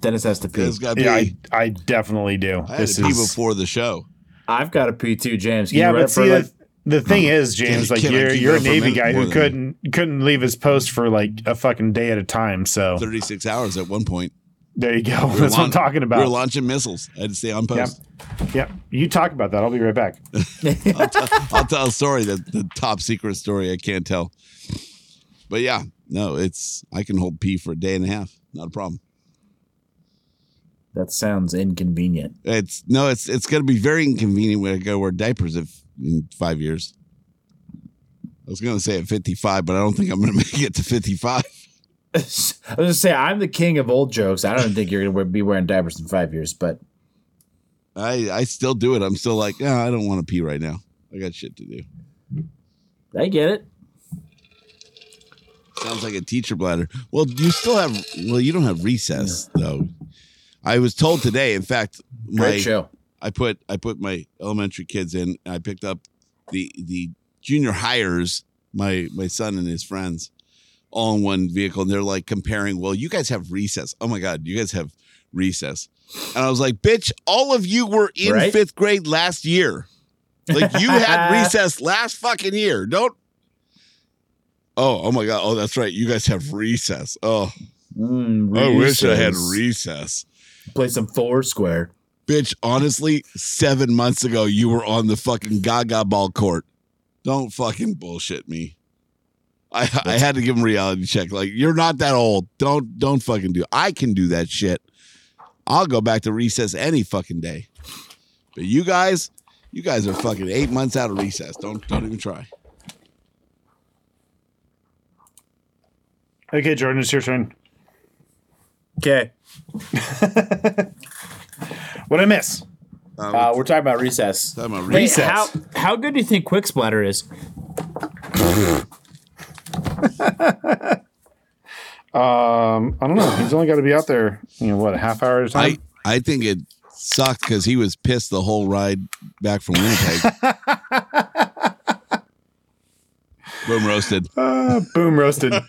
Dennis has to pee. It's got. Yeah, I, I, I definitely do. had This to pee is before the show. I've got to pee too, James. Can yeah, you run but it for see, like the, the thing is, James, Can- like can you're you're a that a Navy guy who than- couldn't couldn't leave his post for like a fucking day at a time. So 36 hours at one point. there you go. We were That's what I'm talking about. We are launching missiles. I had to stay on Yeah, post. yeah. You talk about that. I'll be right back. I'll, t- I'll tell a story that the top secret story I can't tell. But yeah, no, it's I can hold pee for a day and a half. Not a problem. that sounds inconvenient. It's no, it's it's gonna be very inconvenient when I go wear diapers if in five years. I was gonna say at fifty five, but I don't think I'm gonna make it to fifty five. I was gonna say I'm the king of old jokes. I don't think you're gonna be wearing diapers in five years, but I I still do it. I'm still like, yeah, I don't want to pee right now. I got shit to do. I get it. Sounds like a teacher bladder. Well, you still have well, you don't have recess though. I was told today, in fact, my Great show. I put I put my elementary kids in. I picked up the the junior hires, my my son and his friends, all in one vehicle, and they're like comparing. Well, you guys have recess. Oh my god, you guys have recess. And I was like, bitch, all of you were in Right? fifth grade last year. Like you had recess last fucking year. Don't. Oh, oh my god. Oh, that's right. You guys have recess. Oh, Mm, I wish I had recess. recess. Play some Foursquare. Bitch, honestly, seven months ago, you were on the fucking Gaga ball court. Don't fucking bullshit me. I I had to give him reality check. Like you're not that old. Don't don't fucking do. I can do that shit. I'll go back to recess any fucking day. But you guys, you guys are fucking eight months out of recess. Don't don't even try. Okay, Jordan, it's your turn. Okay. What did I miss? Uh, we're talking about recess. Talking about Hey, recess. how how good do you think Quick Splatter is? Um, I don't know. He's only got to be out there, you know, what a half hour at a I time. I think it sucked because he was pissed the whole ride back from Winnipeg. Boom roasted. Ah, boom roasted.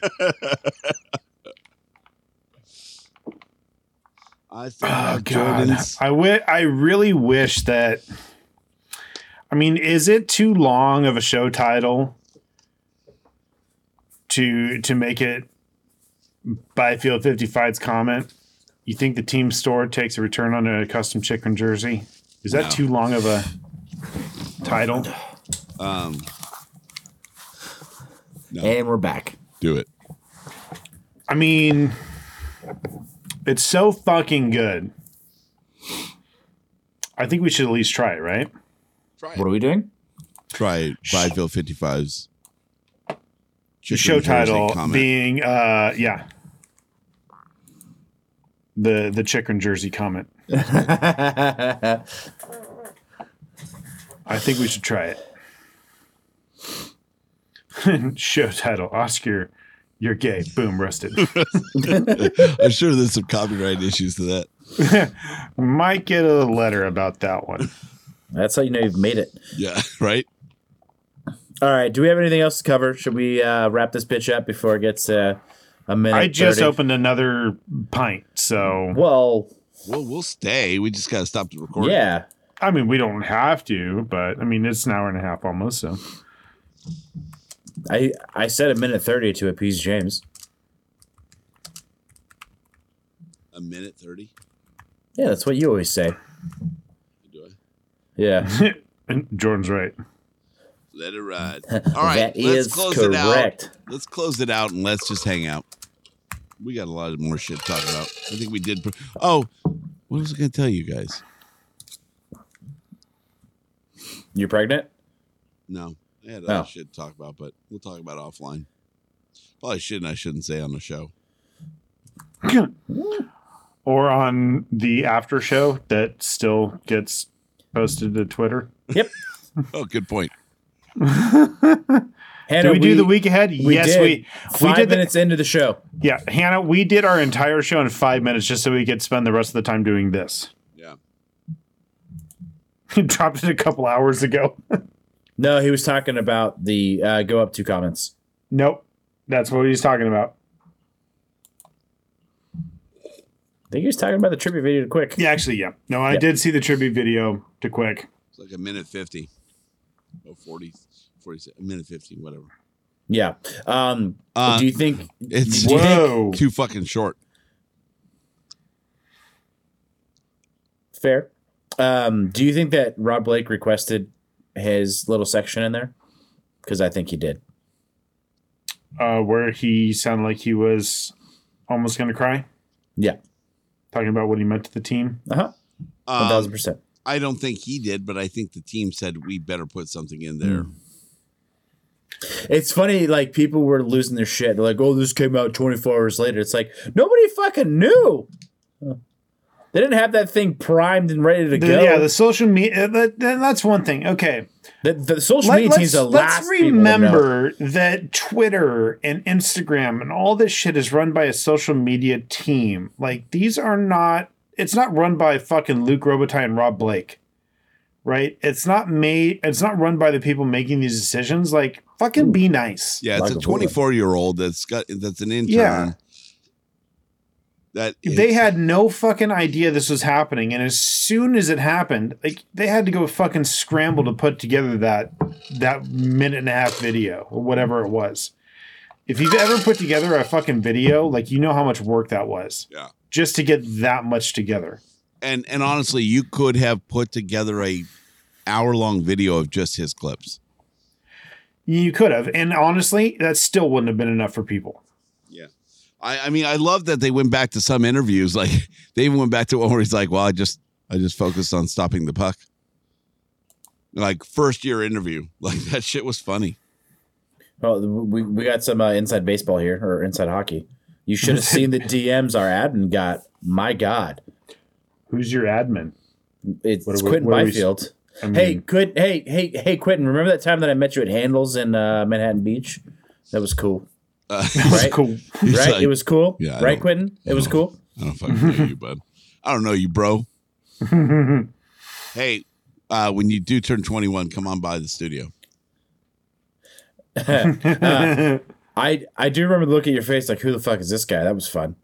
I still Oh, God. Jordans. I wi- I really wish that. I mean, is it too long of a show title to to make it Byfield 55's comment? You think the team store takes a return on a custom chicken jersey? Is that No. too long of a title? Um, no, And we're back. do it. I mean, it's so fucking good. I think we should at least try it, right? What are we doing? Try Byfield 55's The chicken show title comment. being uh yeah. The the chicken jersey comment. I think we should try it. show title Oscar you're gay. Boom, roasted. I'm sure there's some copyright issues to that. Might get a letter about that one. That's how you know you've made it. Yeah, right? All right. Do we have anything else to cover? Should we uh, wrap this bitch up before it gets uh, a minute? I just 30? opened another pint, so Well, Well, we'll stay. We just got to stop the recording. yeah. I mean we don't have to, but I mean it's an hour and a half almost, so I I said a minute thirty to appease James. A minute 30? Yeah, that's what you always say. Do I? Yeah. and Jordan's right. Let it ride. All right, That let's is close correct. it out. Let's close it out and let's just hang out. We got a lot of more shit to talk about. I think we did. Pre- oh, what was I going to tell you guys? You're pregnant? No, I had Oh. other shit to talk about, but we'll talk about it offline. Probably shouldn't. I shouldn't say on the show. or on the after show that still gets posted to Twitter. Yep. Oh, good point. Hannah, Did we, do the week ahead? We yes, did. we we Five did. The, minutes into the show. yeah, Hannah, we did our entire show in five minutes just so we could spend the rest of the time doing this. Yeah. He dropped it a couple hours ago. No, he was talking about the uh, go up two comments. nope, that's what he's talking about. I think he was talking about the tribute video to Quick. Yeah, actually, yeah. No, I Yeah. did see the tribute video to Quick. It's like a minute 50. Oh, 40, 40 a minute 50, whatever. Yeah. Um, Uh, do you think? It's do you think- too fucking short. fair. Um, do you think that Rob Blake requested his little section in there? Because I think he did. Uh, where he sounded like he was almost going to cry, Yeah. talking about what he meant to the team. Uh huh. Um, thousand percent. I don't think he did, but I think the team said we better put something in there. It's funny, like people were losing their shit. They're like, "Oh, this came out 24 hours later." It's like nobody fucking knew. They didn't have that thing primed and ready to The- go. yeah, the social media. Uh, that, that- that's one thing. Okay, the, the social Let- media team's the let's, last. let's to know. remember that Twitter and Instagram and all this shit is run by a social media team. Like these are not. It's not run by fucking Luc Robitaille and Rob Blake, right? It's not made. It's not run by the people making these decisions. Like fucking be nice. Yeah, it's a 24 year old that's got that's an intern. Yeah. That they had no fucking idea this was happening, and as soon as it happened, like they had to go fucking scramble to put together that that minute and a half video or whatever it was. If you've ever put together a fucking video, like you know how much work that was. Yeah. Just to get that much together. and and honestly, you could have put together a hour long video of just his clips. You could have, and honestly, that still wouldn't have been enough for people. Yeah. I, I mean, I love that they went back to some interviews. Like they even went back to one where he's like, "Well, I just, I just focused on stopping the puck." Like first year interview, like that shit was funny. Well, we, we got some uh, inside baseball here or inside hockey. You should have seen the DMs our admin got. My God, Who's your admin? it's, What it's we- Quinton what are we- Byfield. I mean- hey, Quinton. Hey, hey, hey, Quinton. Remember that time that I met you at Handles in uh, Manhattan Beach? That was cool. Uh, right? cool. He's Right? like- it was cool. Yeah, I right, Quinton? It was cool. I don't fucking know you, bud. I don't know you, bro. Hey, uh, when you do turn twenty one, come on by the studio. Uh, I I do remember the look at your face like, who the fuck is this guy? That was fun.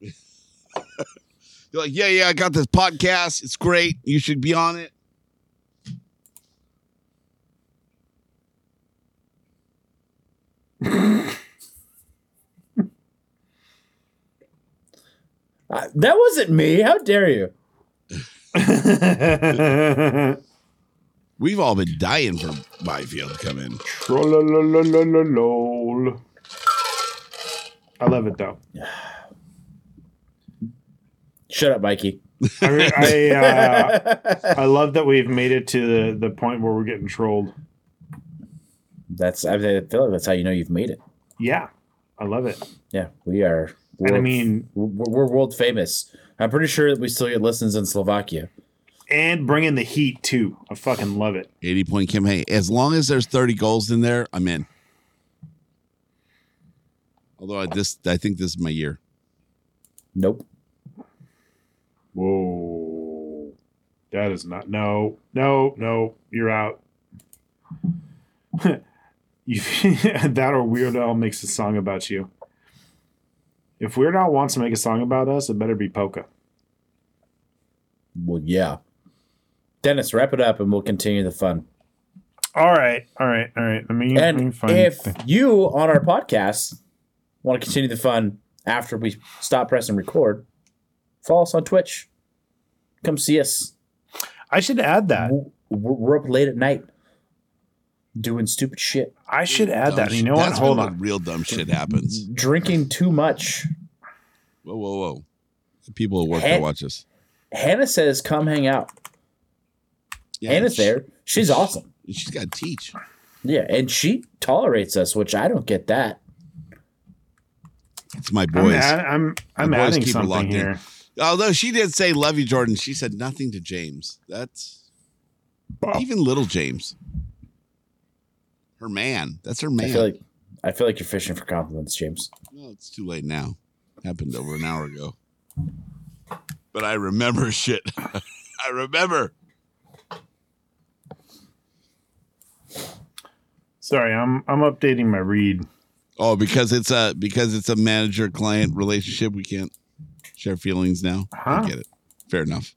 You're like, yeah, yeah, I got this podcast. It's great. You should be on it. Uh, that wasn't me. How dare you? We've all been dying for Byfield to come in. I love it though. Shut up, Mikey. I I, uh, I love that we've made it to the, the point where we're getting trolled. That's I feel like that's how you know you've made it. Yeah, I love it. Yeah, we are. And I mean- we're, we're world famous. I'm pretty sure that we still get listens in Slovakia. And bring in the heat too. I fucking love it. 80 point Kim. Hey, as long as there's 30 goals in there, I'm in. Although I this I think this is my year. Nope. Whoa. That is not no, no, no, you're out. you, that or Weird Al makes a song about you. If Weird Al wants to make a song about us, it better be Polka. Well, yeah. Dennis, wrap it up, and we'll continue the fun. All right, all right, all right. Let me, let me And find if the- you on our podcast want to continue the fun after we stop pressing record, follow us on Twitch. Come see us. I should add that. We're, we're up late at night doing stupid shit. I should add Dumb that. You shit. know what? Hold when on. the real dumb shit happens. Drinking too much. Whoa, whoa, whoa. People at work Hey. that watch us. Hannah says, "Come hang out." Yeah, Hannah's she- there. She's awesome. She's got to teach. Yeah, and she tolerates us, which I don't get that. It's my I'm, boys. I'm, I'm My boys adding keep her something locked in. here. Although she did say "Love you, Jordan," she said nothing to James. That's even little James. Her man. That's her man. I feel like I feel like you're fishing for compliments, James. Well, it's too late now. Happened over an hour ago. But I remember shit. I remember. Sorry, I'm I'm updating my read. Oh, because it's a because it's a manager client relationship, we can't share feelings now. Huh? I get it. Fair enough.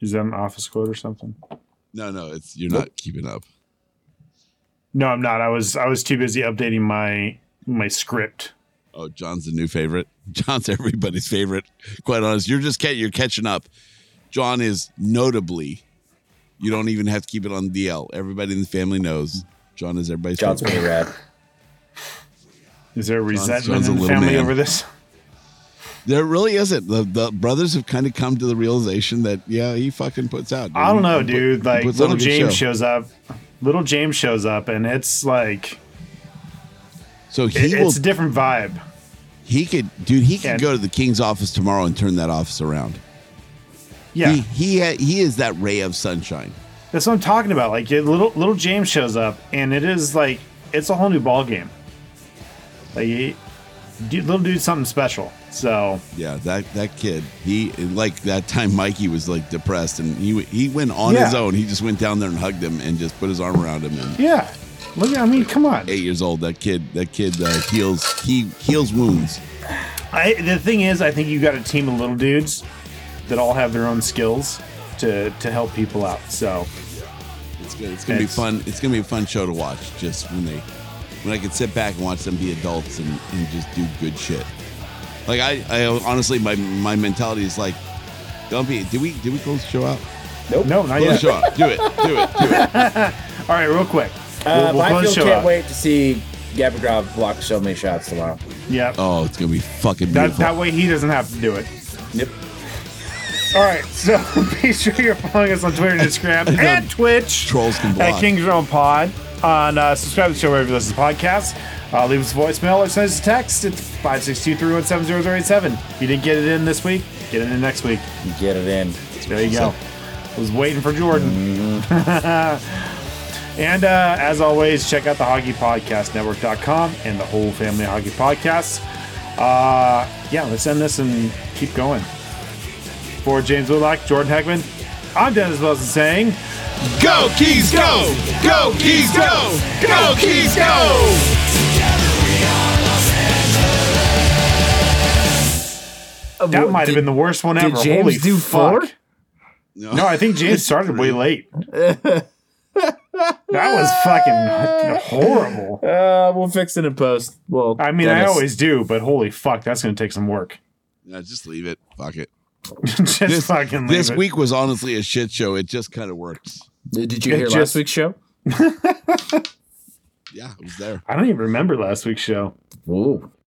Is that an office quote or something? No, no, it's you're not keeping up. No, I'm not. I was I was too busy updating my my script. Oh, John's the new favorite. John's everybody's favorite. Quite honest, you're just ca- you're catching up. John is notably. You don't even have to keep it on DL. Everybody in the family knows John is everybody's favorite. John's favorite. pretty rad. Is there John's- resentment John's a in the family man. over this? There really isn't. The the brothers have kind of come to the realization that yeah, he fucking puts out. I don't know, He put- dude. he Like puts on a little James show. shows up. Little James shows up, and it's like So it- will. it's a different vibe. He could, dude. He could And- go to the king's office tomorrow and turn that office around. Yeah, He he, ha- he is that ray of sunshine. that's what I'm talking about. Like little little James shows up, and it is like it's a whole new ball game. Like he, dude, little dude's something special. So Yeah, that that kid. He like that time Mikey was like depressed and he he went on Yeah. his own. He just went down there and hugged him and just put his arm around him and yeah, Look, I mean, come on. Eight years old. That kid. That kid uh, heals. He heals wounds. I, the thing is, I think you got a team of little dudes that all have their own skills to to help people out. So It's gonna, it's gonna be fun. It's gonna be a fun show to watch. Just when they, when I could sit back and watch them be adults and, and just do good shit. Like I, I honestly, my my mentality is like, don't be. Did we did we close the show out? Nope. No, not Close yet. the show out. Do it. Do it. Do it. all right, real quick. Uh, We'll- we'll close the Byfield show can't out. wait to see Gabriel block so many shots tomorrow. Yeah. Oh, it's gonna be fucking That, beautiful. that way he doesn't have to do it. Yep. All right, so be sure you're following us on Twitter and Instagram and Twitch Trolls can block. at block. King's Own Pod. On uh, subscribe to the show wherever you listen to podcasts. Uh, leave us a voicemail or send us a text at 562-317-0087. If you didn't get it in this week, get it in next week. Get it in. There you go. Was waiting for Jordan. and uh, as always, check out the Hockey Podcast Network.com and the whole family of hockey podcasts. Uh, yeah, let's end this and keep going. For James Woodlock, Jordan Heckman, I'm Dennis Wilson saying, Go Keys, go! Go Keys, go! Go Keys, go! that might have been the worst one ever. did. James Holy do fuck. four? No, I think James started way late. that was fucking horrible. Uh, we'll fix it in post. Well, I mean, I always do, but holy fuck, that's going to take some work. Yeah, just leave it. Fuck it. just This, fucking leave this it. week was honestly a shit show. It just kind of works. Did you It hear just- last week's show? Yeah, it was there. I don't even remember last week's show. Ooh.